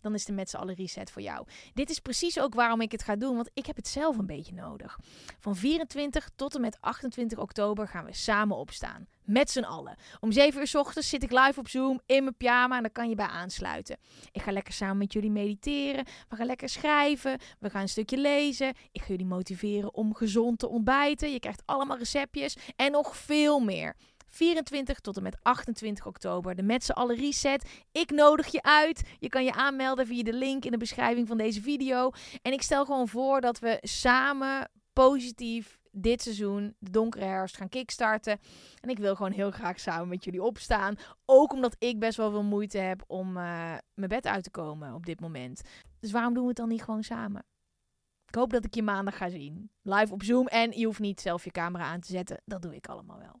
Dan is de met z'n allen reset voor jou. Dit is precies ook waarom ik het ga doen, want ik heb het zelf een beetje nodig. Van 24 tot en met 28 oktober gaan we samen opstaan. Met z'n allen. Om 7 uur 's ochtends zit ik live op Zoom in mijn pyjama en daar kan je bij aansluiten. Ik ga lekker samen met jullie mediteren. We gaan lekker schrijven. We gaan een stukje lezen. Ik ga jullie motiveren om gezond te ontbijten. Je krijgt allemaal receptjes en nog veel meer. 24 tot en met 28 oktober. De met z'n allen reset. Ik nodig je uit. Je kan je aanmelden via de link in de beschrijving van deze video. En ik stel gewoon voor dat we samen positief dit seizoen, de donkere herfst, gaan kickstarten. En ik wil gewoon heel graag samen met jullie opstaan. Ook omdat ik best wel veel moeite heb om eh, mijn bed uit te komen op dit moment. Dus waarom doen we het dan niet gewoon samen? Ik hoop dat ik je maandag ga zien. Live op Zoom. En je hoeft niet zelf je camera aan te zetten. Dat doe ik allemaal wel.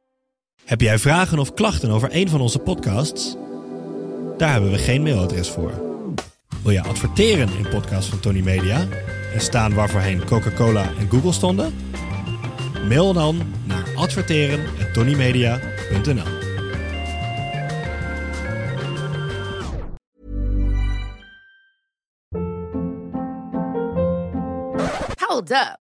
Heb jij vragen of klachten over een van onze podcasts? Daar hebben we geen mailadres voor. Wil je adverteren in podcasts van Tony Media en staan waarvoorheen Coca-Cola en Google stonden? Mail dan naar adverteren@tonymedia.nl. Hold up.